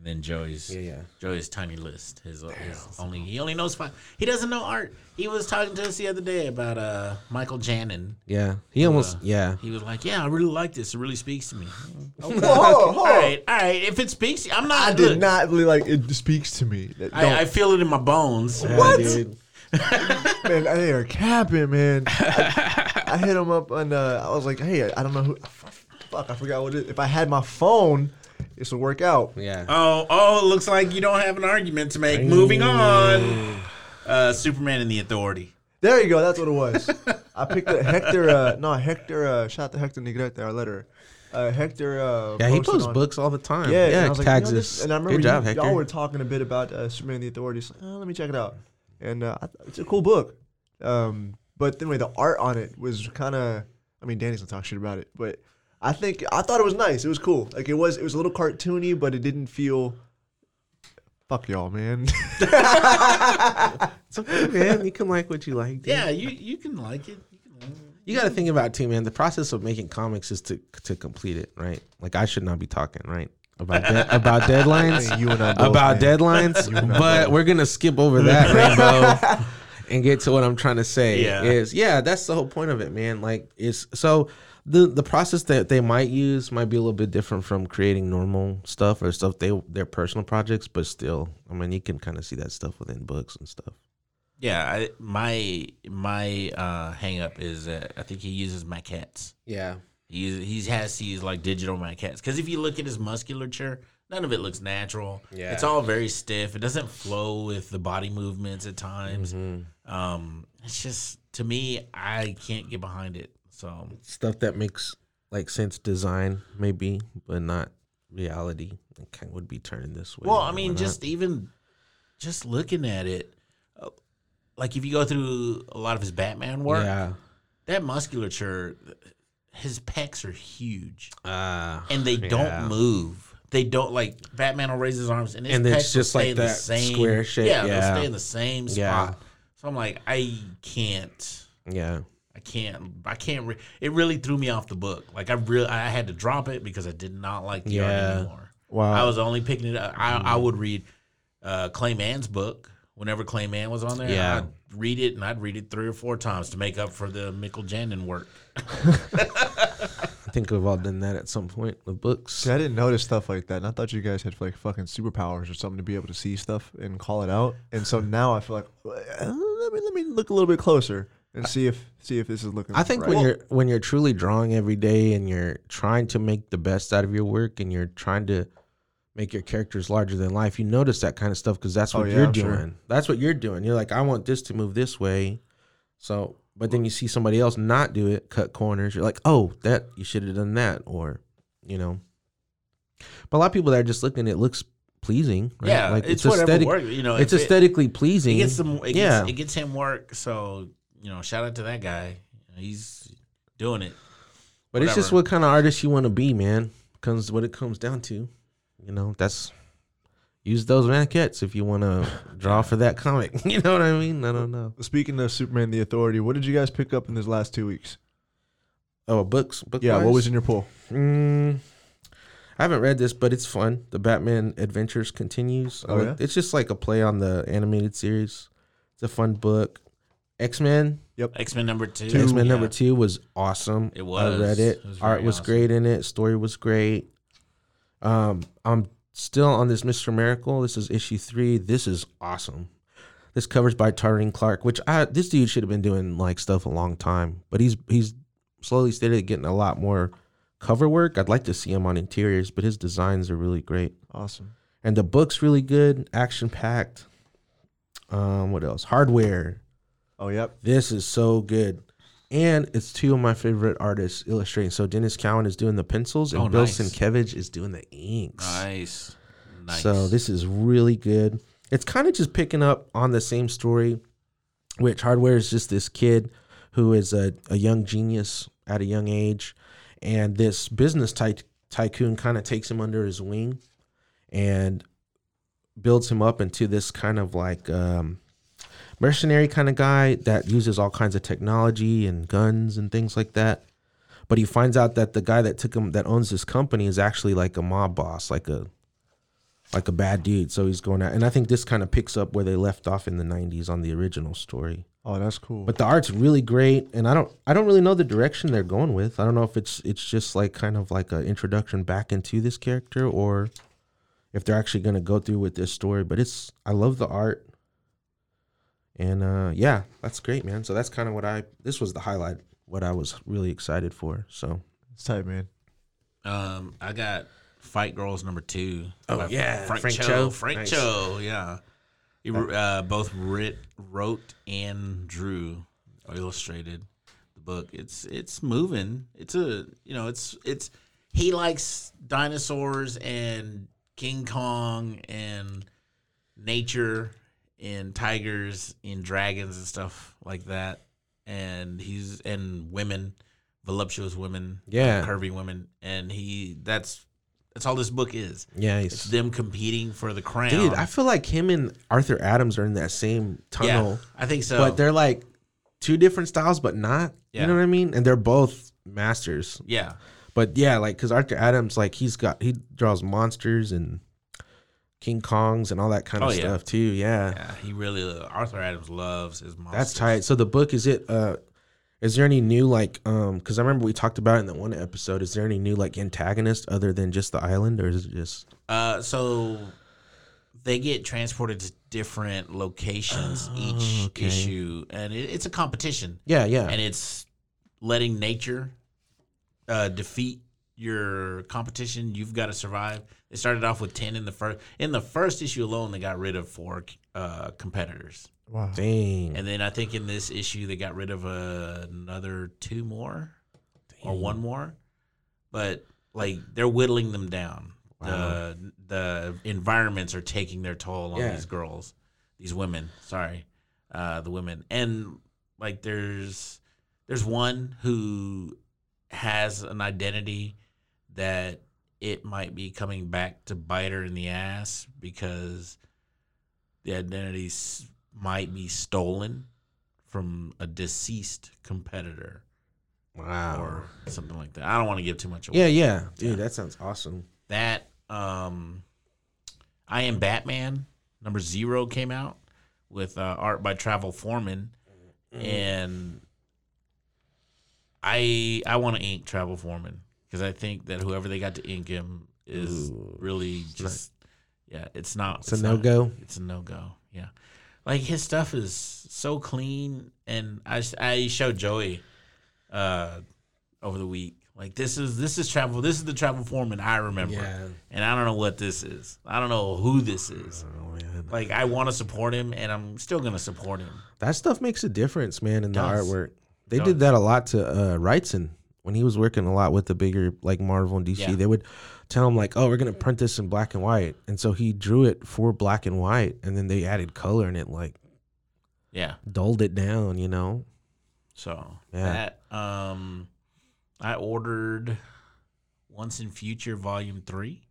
And then Joey's. yeah. yeah. Joey's tiny list. His, his only he only knows five. He doesn't know art. He was talking to us the other day about uh Michael Janin. Yeah. He almost. Uh, yeah. He was like, "Yeah, I really like this. It really speaks to me." Okay. Whoa, whoa. All right, all right. If it speaks, I'm not. I did look, not really like it. Speaks to me. I, I feel it in my bones. What? dude. man, they are capping, man. I, I hit him up and uh, I was like, hey, I don't know who. Fuck, I forgot what it. If I had my phone, this would work out. Yeah. Oh, oh, it looks like you don't have an argument to make. Moving on. Uh, Superman and the Authority. There you go. That's what it was. I picked a Hector. Uh, no, Hector. Uh, shout out to Hector Negrete, our letter. Uh, Hector. Uh, Yeah, he posts on- books all the time. Yeah, and yeah. I was like, tags you know, this- and I remember Good job, you, Hector. y'all were talking a bit about uh, Superman and the Authority. So, oh, let me check it out, and uh, I th- it's a cool book. Um, but anyway, the art on it was kind of. I mean, Danny's gonna talk shit about it, but I think I thought it was nice. It was cool. Like it was. It was a little cartoony, but it didn't feel. Fuck y'all, man. It's okay, man. You can like what you like. dude. Yeah, you you can like it. You can like it. You got to think about it too, man. The process of making comics is to to complete it, right? Like I should not be talking, right, about de- about deadlines, you and I both, about man. deadlines. and I But both. we're gonna skip over that, Rainbow, and get to what I'm trying to say. Yeah. Is yeah, that's the whole point of it, man. Like it's so the the process that they might use might be a little bit different from creating normal stuff or stuff they their personal projects, but still, I mean, you can kind of see that stuff within books and stuff. Yeah, I, my my uh, hang up is that I think he uses maquettes. Yeah, He he has to use like digital maquettes because if you look at his musculature, none of it looks natural. Yeah. it's all very stiff. It doesn't flow with the body movements at times. Mm-hmm. Um, it's just to me, I can't get behind it. So stuff that makes like sense design maybe but not reality it kind of would be turning this way Well, I mean, just even just looking at it, uh, like if you go through a lot of his Batman work, yeah that musculature, his pecs are huge, uh, and they Yeah. don't move. They don't like Batman will raise his arms, and his And pecs it's just stay like in the that same square shape, Yeah, yeah. they'll stay in the same spot. So I'm like, I can't. yeah I can't. I can't. Re- it really threw me off the book. Like I really, I had to drop it because I did not like the art anymore. Wow. I was only picking it up. I, I would read uh, Clay Mann's book whenever Clay Mann was on there. Yeah. I'd read it and I'd read it three or four times to make up for the Michael Janin work. i think we've all done that at some point with books See, I didn't notice stuff like that. And I thought you guys had like fucking superpowers or something to be able to see stuff and call it out. And so now I feel like uh, let me let me look a little bit closer and see if see if this is looking. Good. I think right. when you're when you're truly drawing every day and you're trying to make the best out of your work and you're trying to make your characters larger than life, you notice that kind of stuff because that's Oh, what yeah, you're I'm doing. sure. That's what you're doing. You're like, I want this to move this way, so. But then you see somebody else not do it, cut corners. You're like, oh, that you should have done that, or you know. But a lot of people that are just looking, it looks pleasing. Right? Yeah, like it's, whatever work. You know, It's if it- aesthetically It pleasing. gets some. It yeah, gets, it gets him work. So you know, shout out to that guy. He's doing it. But it's just what kind of artist you want to be, man. Comes what it comes down to. You know, that's use those maquettes if you want to draw for that comic. You know what I mean? I don't know. Speaking of Superman: The Authority, what did you guys pick up in this last two weeks? Oh, books. Book Yeah, what was in your pool? Mm, I haven't read this, but it's fun. The Batman Adventures continues. Oh, like- yeah? It's just like a play on the animated series. It's a fun book. X Men. Yep. X Men number two. X Men Yeah. number two was awesome. It was. I read it. It was Art was awesome. great in it. Story was great. Um, I'm still on this Mister Miracle. This is issue three. This is awesome. This covers by Tyrone Clark, which I this dude should have been doing like stuff a long time, but he's he's slowly started getting a lot more cover work. I'd like to see him on interiors, but his designs are really great. Awesome. and the book's really good, action packed. Um, what else? Hardware. Oh, yep. This is so good. And it's two of my favorite artists illustrating. So Denys Cowan is doing the pencils and Oh, Bill nice. Sienkiewicz is doing the inks. Nice. Nice. So this is really good. It's kind of just picking up on the same story, which Hardware is just this kid who is a, a young genius at a young age, and this business ty- tycoon kind of takes him under his wing and builds him up into this kind of like um, mercenary kind of guy that uses all kinds of technology and guns and things like that. But he finds out that the guy that took him that owns this company is actually like a mob boss, like a like a bad dude. So he's going out, and I think this kind of picks up where they left off in the '90s on the original story. Oh, that's cool. But the art's really great, and I don't I don't really know the direction they're going with. I don't know if it's it's just like kind of like an introduction back into this character, or if they're actually going to go through with this story. But it's I love the art, and uh, yeah, that's great, man. So that's kind of what I this was the highlight, what I was really excited for. So it's tight, man. Um, I got Fight Girls number two. Oh, yeah, Frank, Frank Cho. Cho. Frank Nice. Cho, yeah. He uh, both writ, wrote and drew, or illustrated the book. It's it's moving. It's a you know it's it's he likes dinosaurs and King Kong and nature and tigers and dragons and stuff like that. And he's and women, voluptuous women, Yeah. curvy women, and he that's that's all this book is. yeah, It's them competing for the crown. dude. I feel like him and Arthur Adams are in that same yeah, tunnel. I think so. but they're like two different styles, but not. Yeah. You know what I mean? And they're both masters. yeah, But yeah, like because Arthur Adams, like he's got he draws monsters and King Kongs and all that kind of Oh, yeah. stuff too. Yeah. yeah, he really Arthur Adams loves his monsters. that's tight. So the book is it? uh Is there any new like um? Because I remember we talked about it in the one episode. Is there any new like antagonist other than just the island, or is it just Uh, so they get transported to different locations each Oh, okay. issue, and it, it's a competition. yeah, yeah, and it's letting nature uh, defeat your competition. You've got to survive. They started off with ten in the first. In the first issue alone, they got rid of four uh, competitors, Wow. dang, and then I think in this issue they got rid of uh, another two more or one more. But like they're whittling them down. The the environments are taking their toll on Yeah. these girls, these women. Sorry, uh, the women, and like there's there's one who has an identity that it might be coming back to bite her in the ass because the identity might be stolen from a deceased competitor wow. or something like that. I don't want to give too much away. Yeah, yeah, dude, that sounds awesome. That um I am Batman number 0 came out with uh, art by Travel Foreman and I I want to ink Travel Foreman because I think that whoever they got to ink him is Ooh. really just yeah, it's not It's a no go. It's a no go. Yeah, like his stuff is so clean, and I I showed Joey uh over the week like this is this is travel this is the travel foreman I remember, Yeah. and I don't know what this is. I don't know who this is. Oh Like I want to support him, and I'm still gonna support him. that stuff makes a difference, man, in the Does. artwork. They Does. did that a lot to uh, Wrightson when he was working a lot with the bigger like Marvel and DC. Yeah. They would tell him like, "Oh, we're gonna print this in black and white," and so he drew it for black and white, and then they added color and it like Yeah. dulled it down, you know. So Yeah. that um, I ordered Once in Future Volume Three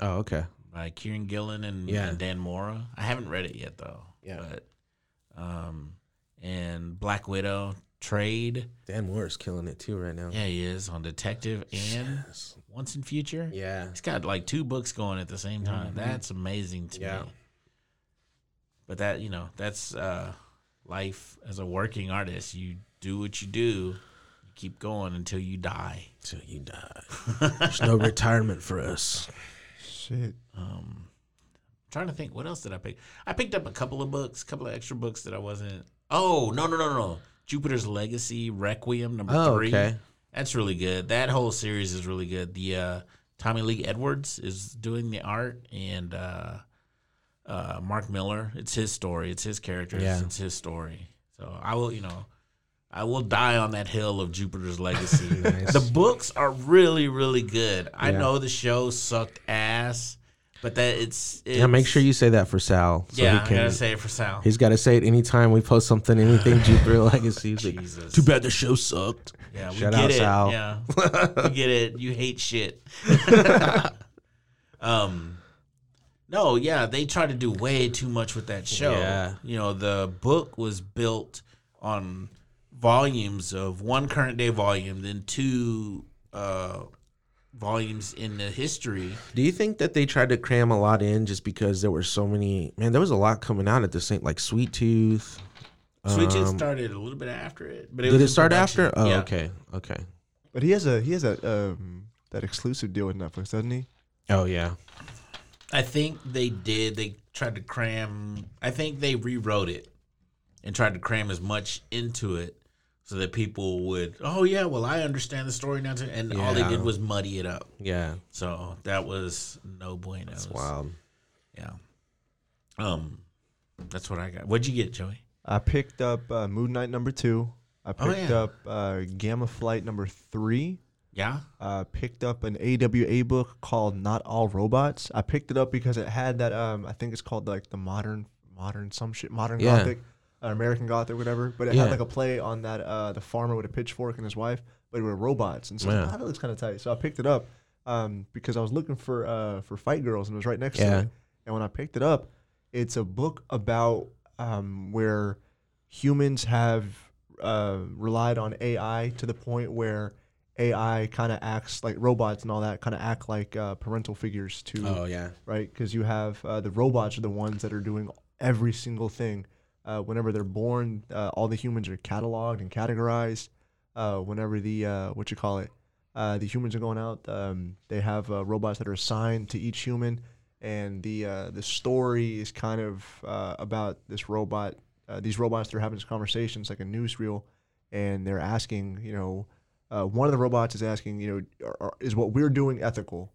Oh, okay. by Kieron Gillen and, Yeah. and Dan Mora. I haven't read it yet though. Yeah. But um, and Black Widow trade. Dan Mora's killing it too right now. Yeah, he is on Detective and Yes. Once in Future. Yeah. He's got like two books going at the same time. That's amazing to Yeah. me. But that, you know, that's uh life as a working artist. You do what you do. You keep going until you die. Till you die. There's no retirement for us. Shit. Um trying to think what else did I pick? I picked up a couple of books, a couple of extra books that I wasn't Oh, no, no, no, no. Jupiter's Legacy Requiem number Oh, 3. okay. That's really good. That whole series is really good. The uh Tommy Lee Edwards is doing the art, and uh, uh, Mark Millar. It's his story. It's his characters. Yeah. It's his story. So I will, you know, I will die on that hill of Jupiter's Legacy. Nice. The books are really, really good. I know the show sucked ass, but that it's, it's Yeah, make sure you say that for Sal. So yeah, he I can, gotta say it for Sal. He's got to say it anytime we post something, anything Jupiter Legacy. He's like, Jesus. Too bad the show sucked. Yeah, we Shout get out, it. Sal. Yeah, we get it. You hate shit. um, no, yeah, they try to do way too much with that show. Yeah. You know, the book was built on volumes of one current day volume, then two uh, volumes in the history. Do you think that they tried to cram a lot in just because there were so many? Man, there was a lot coming out at the same, like Sweet Tooth. Sweet Tooth Um, started a little bit after it, but it Did was it start production. after? Oh, Yeah. okay, okay. But he has a he has a um, that exclusive deal with Netflix, doesn't he? Oh yeah, I think they did. They tried to cram. I think they rewrote it and tried to cram as much into it so that people would. Oh yeah, well I understand the story now too. And all they did was muddy it up. yeah. So that was no bueno. That's wild. Yeah. Um, that's what I got. What'd you get, Joey? I picked up uh, Moon Knight number two. I Oh, picked yeah. up uh, Gamma Flight number three. Yeah. Uh, picked up an AWA book called Not All Robots. I picked it up because it had that. Um, I think it's called like the modern, modern some shit, modern Yeah. Gothic, uh, American or whatever. But it Yeah. had like a play on that. Uh, the farmer with a pitchfork and his wife, but it were robots, and so Yeah. "Ah, that looks kind of tight. So I picked it up um, because I was looking for uh, for Fight Girls, and it was right next Yeah. to it. And when I picked it up, it's a book about um, where humans have uh, relied on AI to the point where AI kind of acts like robots and all that kind of act like uh, parental figures too. Oh yeah, right because you have uh, the robots are the ones that are doing every single thing. Uh, whenever they're born, uh, all the humans are cataloged and categorized. Uh, whenever the uh, what you call it, uh, the humans are going out, um, they have uh, robots that are assigned to each human, and the the story is kind of about this robot. These robots they're having this conversation. It's like a newsreel, and they're asking, you know, one of the robots is asking, you know, are, are, is what we're doing ethical?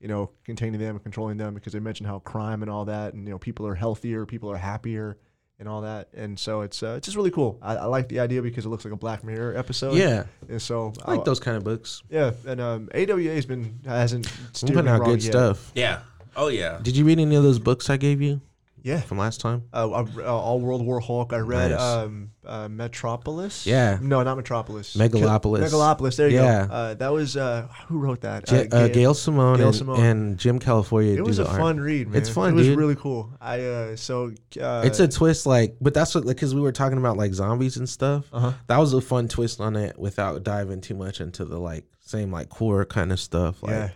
you know, containing them and controlling them because they mentioned how crime and all that, and you know, people are healthier, people are happier, and all that. And so it's uh, it's just really cool. I, I like the idea because it looks like a Black Mirror episode. yeah. And so I like those kind of books. Yeah, and um, AWA has been hasn't I'm putting out good yet. stuff. Yeah. Oh yeah. Did you read any of those books I gave you Yeah. from last time? Uh, uh, all World War Hulk. I read Nice. um, uh, Metropolis. Yeah. No, not Metropolis. Megalopolis. Megalopolis. There you Yeah. go. Uh, that was uh, who wrote that? J- uh, Gail Simone, Gail and, Simone. and Jim Calafiore. It do was the a art. fun read, man. It's fun, It was dude. really cool. I uh, so uh, It's a twist, like, but that's what, because we were talking about like zombies and stuff. Uh-huh. That was a fun twist on it without diving too much into the like same like core kind of stuff. Like, yeah.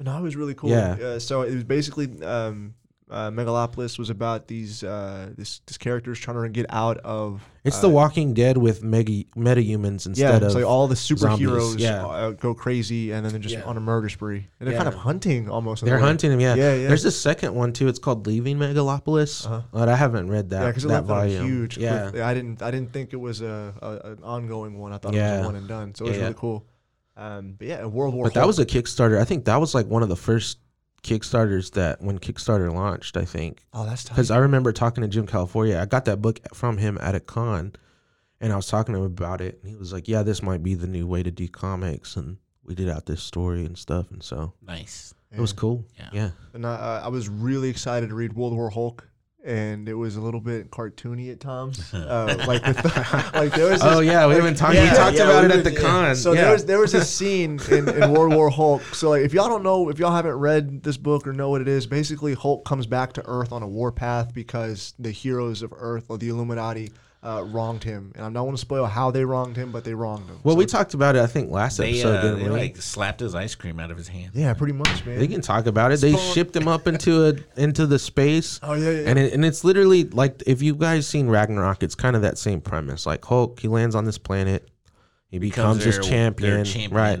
No, it was really cool. Yeah. Uh, so it was basically um, uh, Megalopolis was about these uh, this this characters trying to get out of. it's uh, The Walking Dead with mega metahumans Yeah, instead it's of like all the superheroes yeah. uh, go crazy and then they're just Yeah. on a murder spree and they're kind of hunting almost. they're way. hunting them. Yeah. Yeah, yeah. There's a second one too. It's called Leaving Megalopolis, Uh-huh. but I haven't read that. Yeah, because it that left on a volume. huge. Yeah, cliff- I didn't. I didn't think it was a, a an ongoing one. I thought it was a one and done. So it was Yeah, really yeah. cool. Um, but yeah, World War. but that was a Kickstarter. I think that was like one of the first Kickstarters that when Kickstarter launched. I think Oh, that's because I remember talking to Jim Calafiore. I got that book from him at a con, and I was talking to him about it, and he was like, "Yeah, this might be the new way to do comics," and we did out this story and stuff, and so Nice. it was cool. Yeah. Yeah, And I, uh, I was really excited to read World War Hulk, and it was a little bit cartoony at times. Uh, like, with the, like there was. This, Oh yeah, we like- haven't talked. yeah, we talked yeah, about we it at the yeah. con. So yeah. there was there was a scene in, in World War Hulk. So like, if y'all don't know, if y'all haven't read this book or know what it is, basically Hulk comes back to Earth on a warpath because the heroes of Earth or the Illuminati uh, wronged him. And I don't want to spoil how they wronged him, but they wronged him. well, So we talked about it. I think last They, episode, uh, didn't they we? like slapped his ice cream out of his hand. Yeah, pretty much, man. They can talk about it. They Spawn- shipped him up into a into the space. Oh yeah, yeah. And it, and it's literally like if you guys seen Ragnarok, it's kind of that same premise. Like Hulk, he lands on this planet, he becomes this their- champion, their champion. right?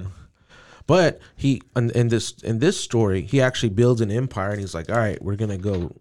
But he in, in this in this story, he actually builds an empire, and he's like, "All right, we're gonna go.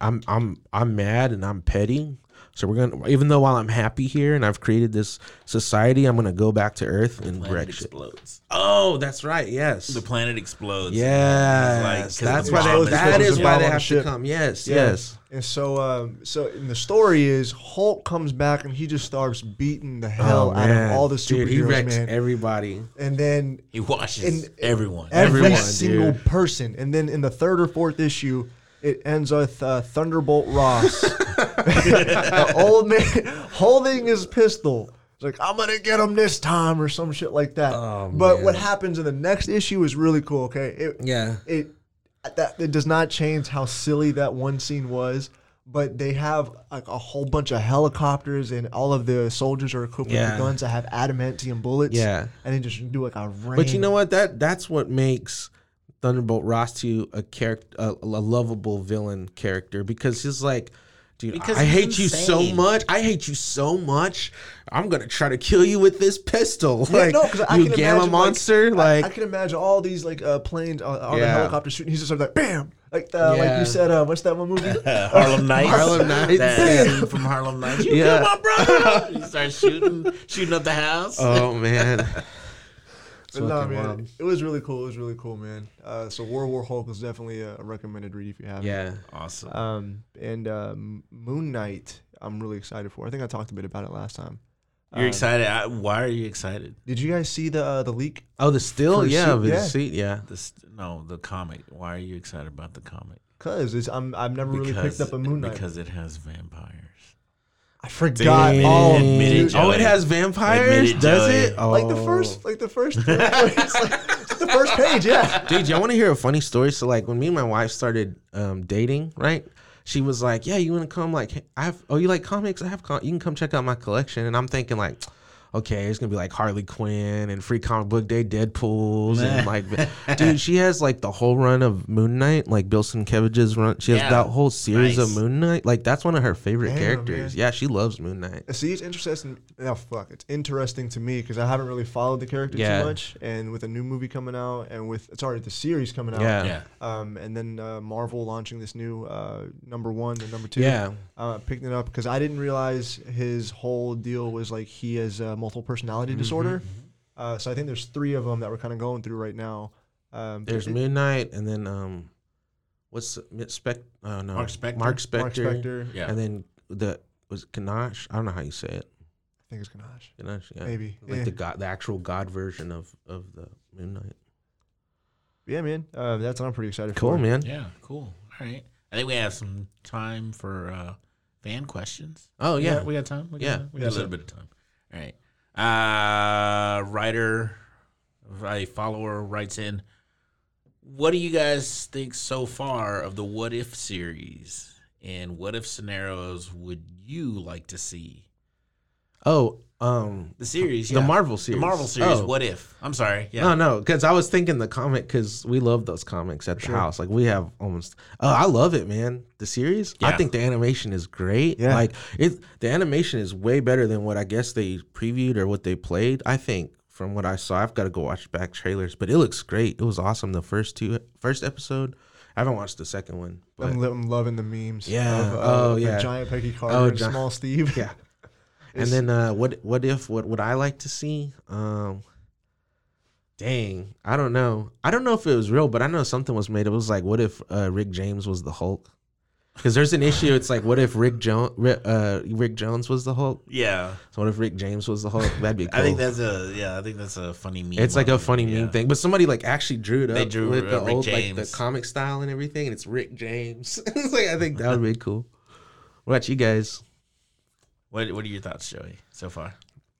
I'm I'm I'm mad and I'm petty, So we're gonna, even though while I'm happy here and I've created this society, I'm gonna go back to Earth and planet wreck shit. explodes. Oh, that's right. Yes. The planet explodes. Yes, It's that's the why they, is that supposed is to why they on the have to come. Yes, Yeah. yes. And so, um, so in the story is Hulk comes back and he just starts beating the hell out of all the superheroes, Oh, Dude, he wrecks man. everybody. and then He washes And- everyone. every Everyone, single dude. person. And then in the third or fourth issue, it ends with uh, Thunderbolt Ross, the old man holding his pistol. It's like I'm gonna get him this time or some shit like that. Oh, but man. what happens in the next issue is really cool. Okay, it, Yeah. it that it does not change how silly that one scene was. But they have like a whole bunch of helicopters, and all of the soldiers are equipped Yeah. with guns that have adamantium bullets. Yeah. and they just do like a rain. But you know what? That that's what makes Thunderbolt Ross to a character, a, a lovable villain character, because he's like, dude, Because I he's hate you so much. I hate you so much. I'm gonna try to kill you with this pistol. Yeah, like, no, 'cause I you can gamma imagine, monster. I- Like, I, can imagine all these like uh, planes, on all the Yeah. helicopters shooting. He's just sort of like bam, like uh, like you said. Uh, what's that one movie? Harlem Nights. Harlem Nights. That scene from Harlem Nights. You Yeah. killed my brother. He starts shooting, shooting up the house. oh man. It's But no, man, wild. it was really cool. It was really cool, man. Uh, so World War Hulk is definitely a, a recommended read if you have. Yeah. Awesome. Um, and um, Moon Knight, I'm really excited for. I think I talked a bit about it last time. You're Um, excited. I, why are you excited? Did you guys see the uh, the leak? Oh, the still, For the yeah, suit, of his yeah. seat, yeah. No, the comic. Why are you excited about the comic? Cause it's I'm I've never really picked up a Moon Knight. because it has vampires. I forgot Dang. all. Admit it, Oh, it has vampires. Admit it, Does it? Oh. Like the first, like the first, like, the first page, yeah. Dude, y'all want to hear a funny story? So, like, when me and my wife started um, dating, right? She was like, "Yeah, you want to come? Like, I have. Oh, you like comics? I have. Com- you can come check out my collection." And I'm thinking, like, okay, it's gonna be like Harley Quinn and Free Comic Book Day, Deadpool's, and like, dude, she has like the whole run of Moon Knight, like Bill Sienkiewicz's run. She has Yeah. that whole series of Moon Knight. Like, that's one of her favorite Damn, characters. man. Yeah, she loves Moon Knight. See, it's interesting. Oh fuck, it's interesting to me because I haven't really followed the character Yeah. too much, and with a new movie coming out, and with sorry, the series coming out, Yeah. Yeah. um, and then uh, Marvel launching this new uh, number one and number two, Yeah. uh, picking it up because I didn't realize his whole deal was like he has uh, multiple personality Mm-hmm, disorder. Uh, so I think there's three of them that we're kind of going through right now. Um, There's it- Moon Knight, and then um, what's Spec? Oh no, Marc Spector? Marc Spector. Marc Spector. Yeah. And then the was it Ganache? I don't know how you say it. I think it's Ganache. Ganache, yeah. Maybe. Like yeah. the god, the actual god version of of the Moon Knight. yeah, man. Uh, that's what I'm pretty excited Cool, for. man. Yeah. Cool. All right. I think we have some time for uh, fan questions. Oh We yeah, we got time. We got Yeah. time? we got Yes, a little bit of time. All right. Uh, writer, a follower writes in. What do you guys think so far of the What If series, and what if scenarios would you like to see? Oh, um, The series, the yeah. Marvel the series. Marvel series. Oh. What if? I'm sorry. Yeah. No, no, because I was thinking the comic because we love those comics at the Sure. house. Like we have almost. Oh, I love it, man. The series. I think the animation is great. Yeah. Like it, the animation is way better than what I guess they previewed or what they played. I think from what I saw, I've got to go watch back trailers, but it looks great. It was awesome. The first two, first episode. I haven't watched the second one, but I'm, I'm loving the memes. Yeah. Of, uh, Oh, the yeah. Giant Peggy Carter Oh, and Gi- Small Steve. yeah. And then uh, what what if what would I like to see? Um Dang, I don't know. I don't know if it was real, but I know something was made. It was like, what if uh, Rick James was the Hulk? Because there's an issue. It's like, what if Rick Jones, uh, Rick Jones was the Hulk? Yeah. So what if Rick James was the Hulk? That'd be cool. I think that's a yeah. I think that's a funny meme. it's like a funny yeah. meme thing, but somebody like actually drew it up They drew, with uh, the Rick old like James. the comic style and everything, and it's Rick James. it's like I think that would be cool. What about you guys? What What are your thoughts, Joey, so far?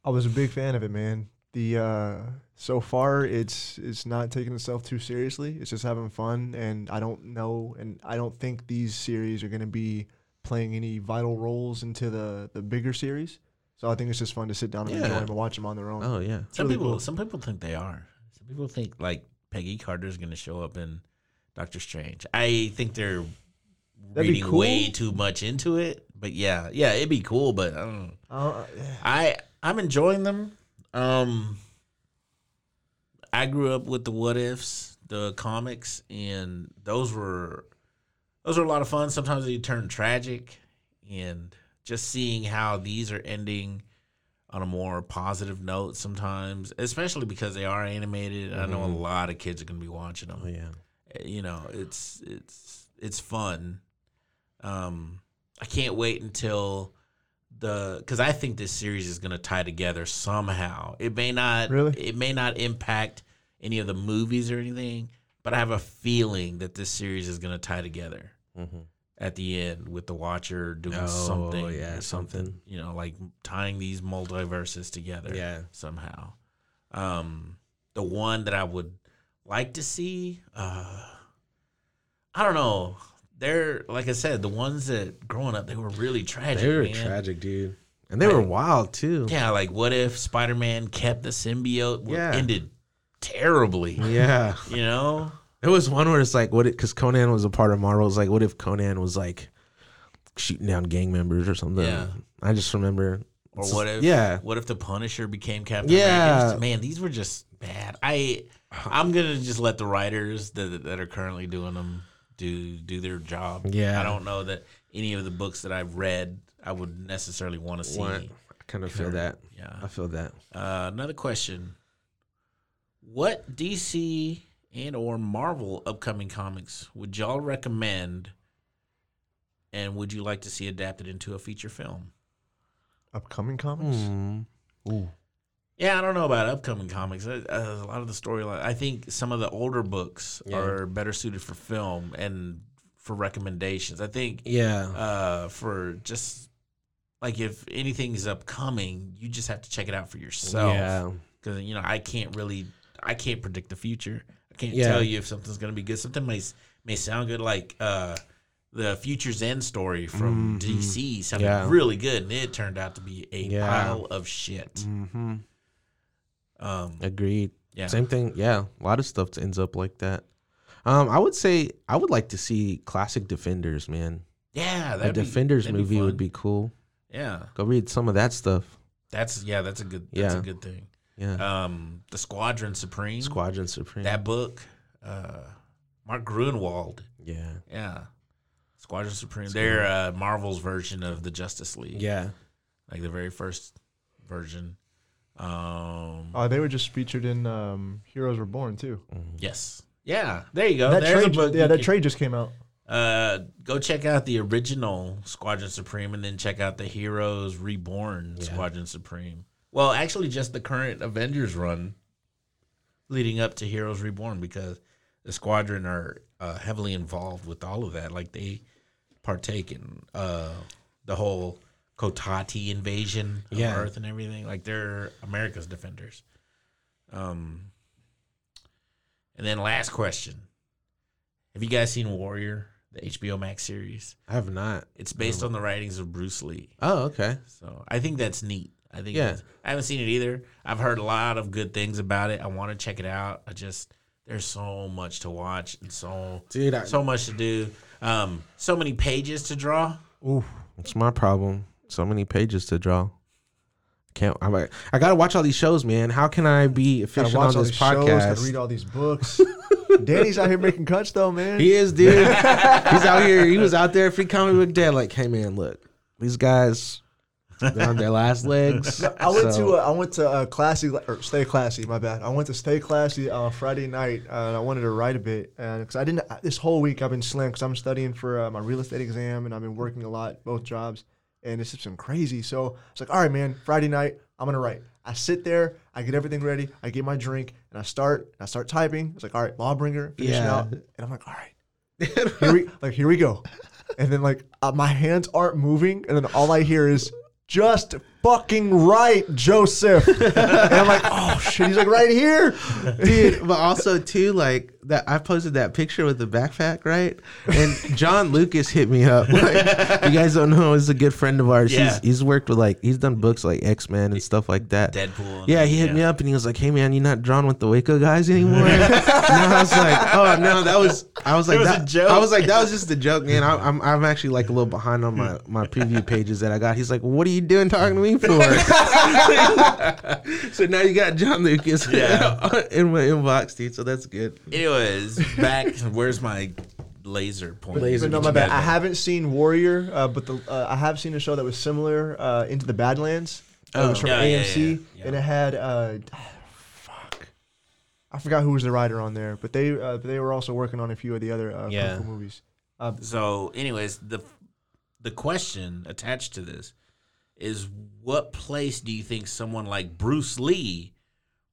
I was a big fan of it, man. The uh, so far it's it's not taking itself too seriously. It's just having fun, and I don't know, and I don't think these series are going to be playing any vital roles into the the bigger series. So I think it's just fun to sit down and enjoy them and watch them on their own. Oh yeah, Some really people, cool. some people think they are. Some people think like Peggy Carter is going to show up in Doctor Strange. I think they're That'd reading cool. way too much into it. But yeah, yeah, it'd be cool. But I don't know. Uh, I I'm enjoying them. Um, I grew up with the What Ifs, the comics, and those were those were a lot of fun. Sometimes they turn tragic, and just seeing how these are ending on a more positive note sometimes, especially because they are animated. I know a lot of kids are going to be watching them. Oh yeah. You know, it's it's it's fun. Um, I can't wait until the because I think this series is going to tie together somehow. It may not Really? It may not impact any of the movies or anything, but I have a feeling that this series is going to tie together Mhm. at the end with the Watcher doing Oh, something. yeah, something. something. You know, like tying these multiverses together. Yeah. somehow. Um, the one that I would like to see, uh, I don't know. They're like I said, the ones that growing up they were really tragic. They were man. tragic, dude, and they were wild too. Yeah, like what if Spider Man kept the symbiote? Yeah. ended terribly. Yeah. You know, There was one where it's like, what? It Because Conan was a part of Marvel. It's like, what if Conan was like shooting down gang members or something? Yeah. I just remember. or what if? Yeah. What if the Punisher became Captain Yeah. America? Man, these were just bad. I I'm gonna just let the writers that that are currently doing them do do their job. Yeah. I don't know that any of the books that I've read I would necessarily want to see. What? I kind of feel that. Yeah. I feel that. Uh, another question: What DC and or Marvel upcoming comics would y'all recommend, and would you like to see adapted into a feature film? Upcoming comics. Mm. Ooh. Yeah, I don't know about upcoming comics. Uh, a lot of the storyline, I think some of the older books Yeah. are better suited for film and for recommendations. I think Yeah. uh, for just like if anything is upcoming, you just have to check it out for yourself. Yeah. because you know I can't really, I can't predict the future. I can't Yeah. tell you if something's gonna be good. Something may may sound good, like uh, the Future's End story from Mhm. DC sounded Yeah. really good, and it turned out to be a Yeah. pile of shit. Mm-hmm. Um, Agreed. yeah, Same thing. Yeah. A lot of stuff ends up like that. Um, I would say I would like to see classic Defenders, man. yeah. A That Defenders movie would be cool. Yeah, Go read some of that stuff. that's yeah, that's a good. That's a Yeah. good thing. Yeah. Um, the Squadron Supreme. Squadron Supreme. That book, uh, Mark Gruenwald. yeah. Yeah. Squadron Supreme. They're uh, Marvel's version of the Justice League. Yeah. Like the very first version. Um, Oh, they were just featured in um, Heroes Reborn too. yes. Yeah. There you go. that There's a trade, book yeah, that can- trade just came out. Uh, go check out the original Squadron Supreme and then check out the Heroes Reborn Yeah. Squadron Supreme. Well, actually, just the current Avengers run leading up to Heroes Reborn because the Squadron are uh, heavily involved with all of that. Like they partake in uh, the whole Kotati invasion of Yeah. Earth and everything. Like they're America's defenders. Um, and then last question: Have you guys seen Warrior, the HBO Max series? I have not. It's based on the writings of Bruce Lee. Oh, okay. So I think that's neat. I think Yeah. I haven't seen it either. I've heard a lot of good things about it. I want to check it out. I just there's so much to watch and so Dude, I, so much to do. Um, so many pages to draw. Oof, it's my problem. So many pages to draw. Can't. I'm like, I gotta watch all these shows, man. How can I be efficient watch on all this these shows. Gotta podcast? read all these books. Danny's out here making cuts though, man. he is, dude. He's out here. He was out there free comic book day. Like, hey, man, look, these guys they're on their last legs. I went so- to uh, I went to uh, classy or stay classy. My bad. I went to stay classy on Friday night, uh, and I wanted to write a bit. And because I didn't this whole week, I've been slammed because I'm studying for uh, my real estate exam, and I've been working a lot, both jobs, and it's just been crazy. So it's like, all right, man, Friday night, I'm gonna write. I sit there, I get everything ready, I get my drink, and I start. And I start typing. It's like, all right, Lawbringer, finishing Yeah. out, and I'm like, all right, here we like here we go, and then like uh, my hands aren't moving, and then all I hear is just fucking right, Joseph. and I'm like, oh shit, he's like right here. dude. But also too, like that. I posted that picture with the backpack, right? And John Lucas hit me up. Like, you guys don't know, he's a good friend of ours. Yeah. He's he's worked with like he's done books like X Men and stuff like that. Deadpool. Yeah, he hit me up and he was like, "Hey man, you're not drawn with the Waco guys anymore?" and I was like, "Oh no, that was." I was like, was a that, joke. I was like, "That was just a joke, man." I, I'm I'm actually like a little behind on my my preview pages that I got. He's like, "What are you doing talking to me for?" so now you got John Lucas Yeah. in my inbox, dude. So that's good. Anyways, back. Where's my laser point. Laser But no, my bad. I haven't seen Warrior, uh, but the uh, I have seen a show that was similar, uh, Into the Badlands. it was Oh. from Yeah, yeah, AMC, yeah, yeah. and it had uh, fuck, I forgot who was the writer on there, but they uh, they were also working on a few of the other uh, Yeah. movies. Uh, So, anyways, the the question attached to this is what place do you think someone like Bruce Lee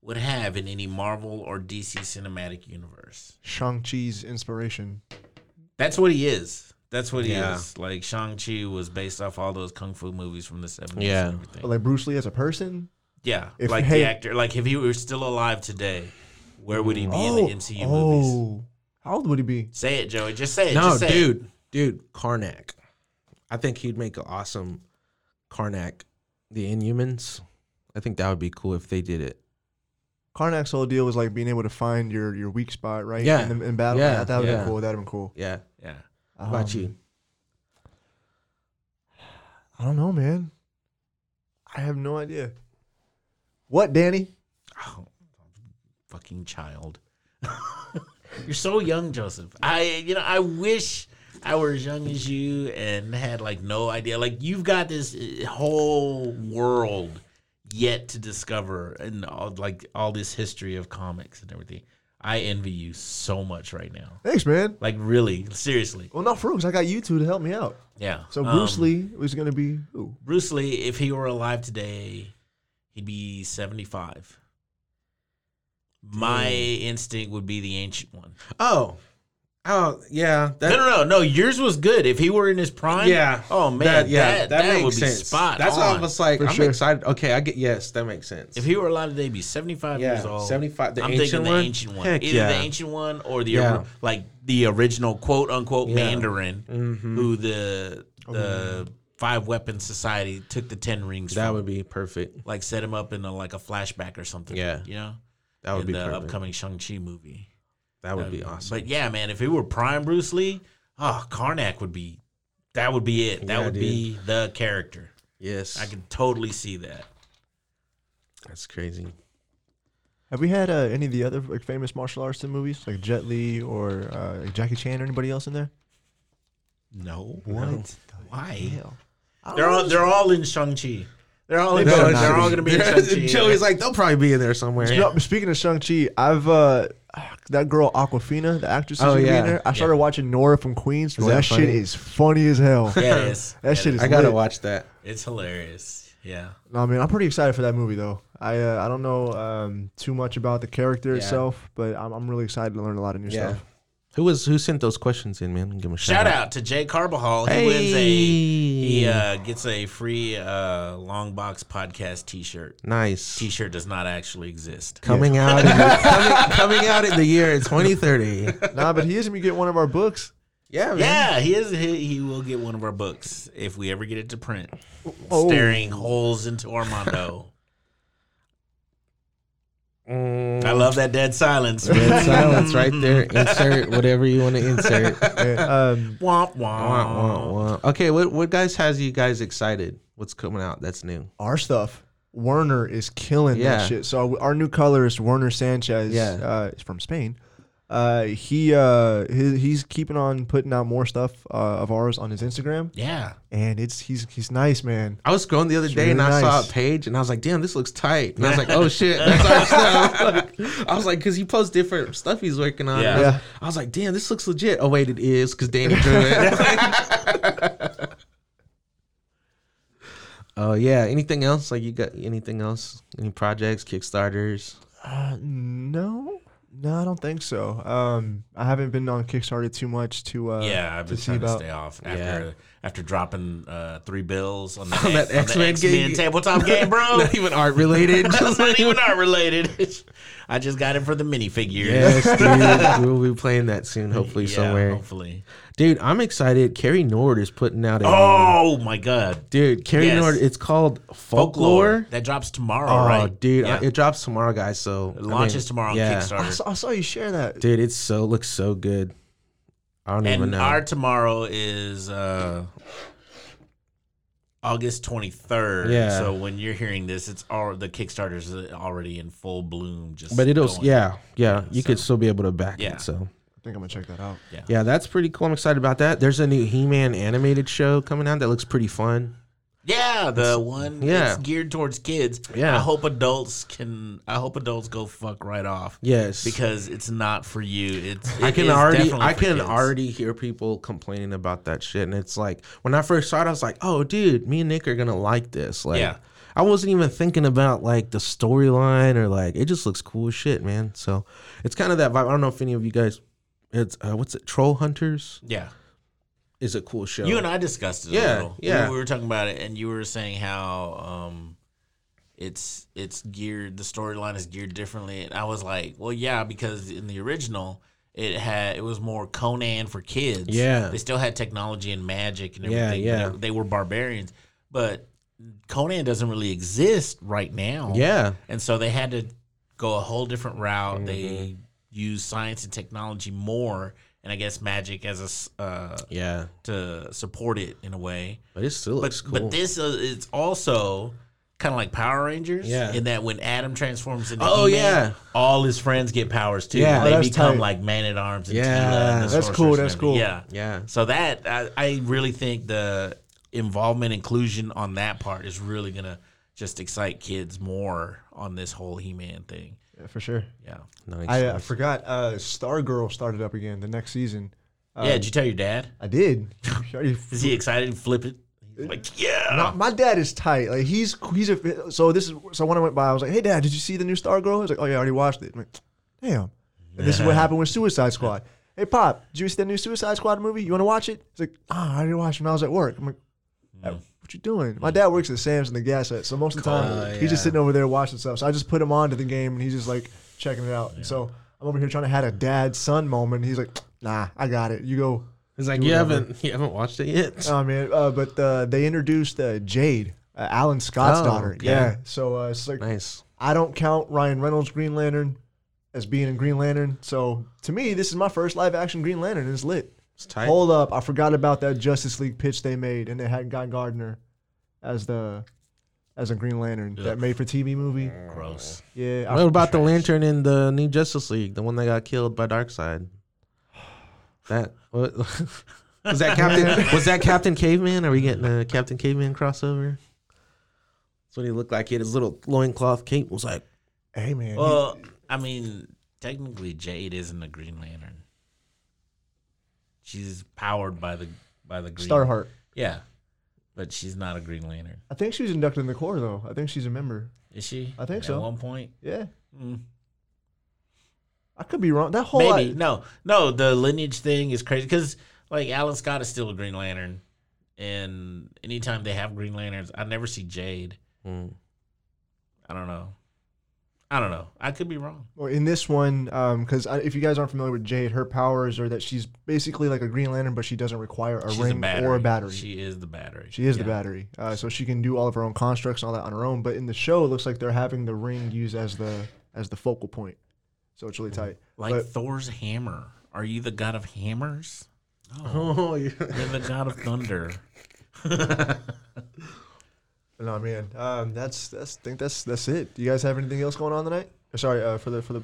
would have in any Marvel or DC cinematic universe? Shang Chi's inspiration. That's what he is. That's what he Yeah. is. Like Shang-Chi was based off all those kung fu movies from the 70s Yeah. and everything. But like Bruce Lee as a person. yeah. if- like hey- the actor. Like if he were still alive today, where would he be in the oh, MCU movies? oh, how old would he be? Say it, Joey. Just say it. No, Just say it. dude, dude, Karnak. I think he'd make an awesome Karnak. The Inhumans. I think that would be cool if they did it. Karnak's whole deal was like being able to find your your weak spot, right? Yeah. In, the, in battle. Yeah, Yeah, that would yeah. have been cool. That'd have been cool. Yeah. Yeah. How about Um, you? I don't know, man. I have no idea. What, Danny? Oh, fucking child. You're so young, Joseph. I, you know, I wish I were as young as you and had like no idea. Like you've got this uh, whole world yet to discover, and all, like all this history of comics and everything. I envy you so much right now. Thanks, man. Like really, seriously. Well, not for because I got you two to help me out. Yeah. So Bruce Um, Lee was gonna be who? Bruce Lee, if he were alive today, he'd be 75. My instinct would be the ancient one. Oh. Oh, yeah. That, no, no, no, no. Yours was good. If he were in his prime, Yeah. Oh man, That, yeah, that, that, that, makes would be sense. spot. That's why I was like, For I'm sure. excited. Okay, I get yes, that makes sense. If he were alive today, he'd be 75 Yeah, years old. 75 the I'm ancient thinking the one? ancient one. Heck Either yeah. the ancient one or the Yeah. like the original quote unquote Yeah. Mandarin, Mhm. who the the Five Weapon Society took the Ten Rings. that from. would be perfect. like set him up in a, like a flashback or something. Yeah. you know, That would in be the perfect. upcoming Shang Chi movie. That would be awesome. But yeah, man, if it were prime Bruce Lee, oh, Karnak would be. That would be it. That Yeah, would dude. be the character. yes. I can totally see that. That's crazy. Have we had uh, any of the other like famous martial arts in movies, like Jet Li or uh, Jackie Chan or anybody else in there? No, What? Why? Hell. I don't They're all they're all in Shang Chi. They're all in. They Shang- They're all going to be in Shang Chi. Joey's like, they'll probably be in there somewhere. Yeah. No, speaking of Shang Chi, I've uh, that girl Awkwafina, the actress, is Oh, yeah. in there. I started Yeah. watching Nora from Queens. Bro, that that shit is funny as hell. Yeah, it is. That Yeah, shit it is I gotta lit. watch that. It's hilarious. Yeah. No, I mean, I'm pretty excited for that movie though. I uh, I don't know um, too much about the character Yeah. itself, but I'm, I'm really excited to learn a lot of new Yeah. stuff. Who was who sent those questions in, man? Give him a shout, Shout out to Jay Carbajal. He Hey. wins a he uh, gets a free uh, long box podcast T-shirt. nice. T-shirt does not actually exist. Coming out, in the, coming, coming out in the year 2030. nah, but he is gonna get one of our books. Yeah, man. Yeah, he is. He, he will get one of our books if we ever get it to print. Oh. Staring holes into Armando. Mm, I love that dead silence. Red silence right there. Insert whatever you want to insert. Um, Womp womp. Wah, wah, wah. Okay, what what guys has you guys excited? What's coming out that's new? our stuff. Werner is killing Yeah. that shit. So our new colorist, Werner Sanchez, Yeah. uh, is from Spain. Uh, he uh, he, he's keeping on putting out more stuff uh, of ours on his Instagram, Yeah. and it's he's he's nice, man. I was scrolling the other It's day and really I saw a page and I was like, "Damn, this looks tight." And I was like, "Oh shit, that's our stuff." I was like, "Cause he posts different stuff he's working on." Yeah. I was, Yeah. I was like, "Damn, this looks legit." Oh wait, it is because Danny drew it. Oh yeah. Anything else? Like you got anything else? Any projects, Kickstarters? Uh, no, no, I don't think so. Um, I haven't been on Kickstarter too much to uh, Yeah, I've to been see trying to about. stay off after Yeah. After dropping uh, three bills on, the, On that X-Men X-Men game. tabletop game, bro. Not even art related. That's not even art related. I just got it for the minifigures. yes, dude. We'll be playing that soon, hopefully Yeah, somewhere. Hopefully. Dude, I'm excited. Carrie Nord is putting out a Oh my god. dude. Carrie Yes. Nord. It's called Folklore. Folklore. That drops tomorrow, Oh, right? dude, Yeah. I- it drops tomorrow, guys. So It launches tomorrow on yeah. I saw, I saw you share that. Dude, it's so looks so good. I don't even And know. our tomorrow is uh August 23rd. Yeah. So when you're hearing this, it's all the Kickstarter's already in full bloom. Just but it'll going. yeah yeah you could still be able to back Yeah. it. So I think I'm gonna check that out. Yeah. Yeah, that's pretty cool. I'm excited about that. There's a new He-Man animated show coming out that looks pretty fun. Yeah, the one yeah. that's geared towards kids. Yeah. I hope adults can. I hope adults go fuck right off. Yes, because it's not for you. It's. I can already I can kids. already hear people complaining about that shit, and it's like when I first saw it, I was like, "Oh, dude, me and Nick are gonna like this." Like, Yeah. I wasn't even thinking about like the storyline or like it just looks cool as shit, man. So it's kind of that vibe. I don't know if any of you guys, it's uh, what's it, Troll Hunters Yeah, is a cool show. you and I discussed it. Yeah, a little. yeah. We, we were talking about it, and you were saying how um, it's it's geared. The storyline is geared differently, and I was like, well, yeah, because in the original. It had it was more Conan for kids. Yeah. they still had technology and magic and Yeah, everything. yeah. They, they were barbarians, but Conan doesn't really exist right now. yeah, And so they had to go a whole different route. They Mm-hmm. use science and technology more, and I guess magic as a uh, yeah, to support it in a way. but it still But cool. but this uh, is also kind of like Power Rangers. Yeah. In that when Adam transforms into Oh, He-Man, yeah. all his friends get powers too. Yeah. They become tight. like Man at Arms and Yeah. And the That's cool, that's cool. Yeah. yeah, So that I, I really think the involvement inclusion on that part is really gonna just excite kids more on this whole He-Man thing. Yeah, for sure. Yeah. nice. I, uh, nice. forgot. Uh, Stargirl started up again the next season. yeah. Um, Did you tell your dad? I did. Already- Is he excited? to Flip it. Like, yeah. My, my dad is tight. Like he's he's a so this is so when I went by, I was like, "Hey, dad, did you see the new Stargirl?" He's like, "Oh yeah, I already watched it." I'm like, Damn. And this is what happened with Suicide Squad. Hey, Pop, did you see the new Suicide Squad movie? You want to watch it? He's like, "Ah, I already watched it when I was at work." I'm like, "Uh, "What you doing?" My dad works at Sam's in the gas hut, so most of the time Oh, he's yeah. just sitting over there watching stuff. So I just put him on to the game, and he's just like checking it out. And so I'm over here trying to have a dad son moment. He's like, "Nah, I got it. You go." It's like you whatever. haven't you haven't watched it yet. Oh man, uh, but uh, they introduced uh, Jade, uh, Alan Scott's Oh, daughter. okay. Yeah, so uh, it's like nice. I don't count Ryan Reynolds Green Lantern as being in Green Lantern. So to me, this is my first live action Green Lantern. and It's lit. It's tight. Hold up, I forgot about that Justice League pitch they made, and they had Guy Gardner as the as a Green Lantern that made for TV movie. Mm. Gross. Yeah, I- What about the lantern in the new Justice League, the one that got killed by Darkseid? That what, was that Captain? was that Captain Caveman? Are we getting a Captain Caveman crossover? That's what he looked like. He had his little loincloth cape. Was like, hey man, he- Well, I mean, technically, Jade isn't a Green Lantern. She's powered by the by the Green. Starheart. Yeah, but she's not a Green Lantern. I think she was inducted in the Corps though. I think she's a member. Is she? I think At so. At one point. Yeah, Mm. I could be wrong. That whole Maybe no, no. The lineage thing is crazy because like Alan Scott is still a Green Lantern, and anytime they have Green Lanterns, I never see Jade. hmm. I don't know. I don't know. I could be wrong. Well, in this one, because if you guys aren't familiar with Jade, her powers are that she's basically like a Green Lantern, but she doesn't require a She's ring or a battery. She, is the battery. She is the battery, uh, so she can do all of her own constructs and all that on her own. But in the show, it looks like they're having the ring used as the as the focal point, so it's really tight. Like But- Thor's hammer. Are you the god of hammers? No, oh yeah. you're the god of thunder. No man, um, that's that's I think that's that's it. Do you guys have anything else going on tonight? Or sorry, uh, for the for the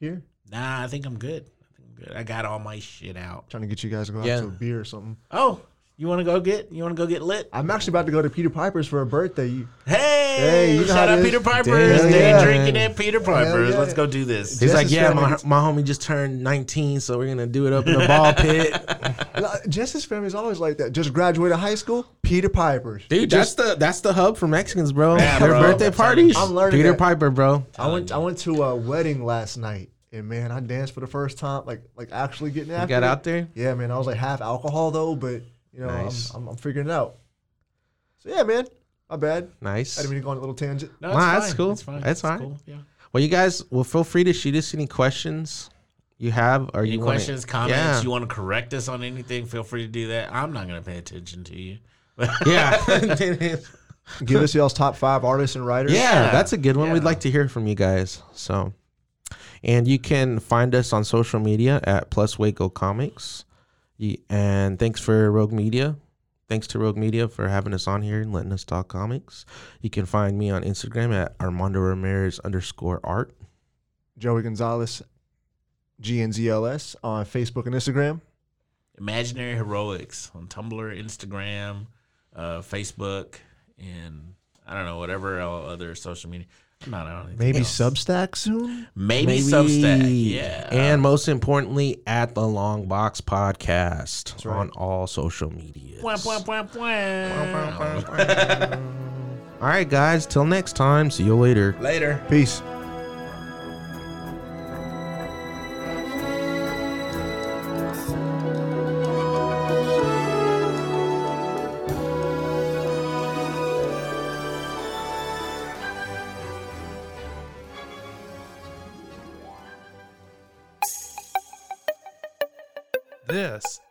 here. Nah, I think I'm good. I think I'm good. I got all my shit out. Trying to get you guys to go out Yeah. to a beer or something. Oh, you want to go get? You want to go get lit? I'm actually about to go to Peter Piper's for a birthday. Hey, Hey, you know shout out. Peter Piper's. Damn. Day Yeah. drinking at Peter Piper's. yeah. Let's go do this. He's Jess like, yeah, family my, gets- my homie just turned 19, so we're gonna do it up in the ball pit. Well, Jess's family is always like that. Just graduated high school, Peter Piper's. Dude, Just that's the that's the hub for Mexicans, bro. Yeah, Their bro. birthday parties. I'm learning Peter that. Piper, bro. I went. I went to a wedding last night, and man, I danced for the first time. Like, like actually getting You got it. out there. Yeah, man. I was like half alcohol though, but you know, Nice. I'm, I'm, I'm figuring it out. So yeah, man. My bad. Nice. I didn't mean to go on a little tangent. No, Nah, that's cool. It's fine. That's It's fine. cool. Yeah. Well, you guys well, feel free to shoot us any questions you have, or Any you wanna- questions, comments? Yeah. You want to correct us on anything? Feel free to do that. I'm not going to pay attention to you. yeah. Give us y'all's top five artists and writers. Yeah, that's a good one. We'd like to hear from you guys. So, and you can find us on social media at Plus Waco Comics. Ye- And thanks for Rogue Media. Thanks to Rogue Media for having us on here and letting us talk comics. You can find me on Instagram at Armando Ramirez underscore art. Joey Gonzales GNZLS on Facebook and Instagram. Imaginary Heroics on Tumblr, Instagram, uh, Facebook, and I don't know whatever other social media. I'm not on anything Maybe else. Substack soon. Maybe, Substack. Yeah. And most importantly, at the Longbox Podcast right. on all social media. All right, guys. Till next time. See you later. Later. Peace.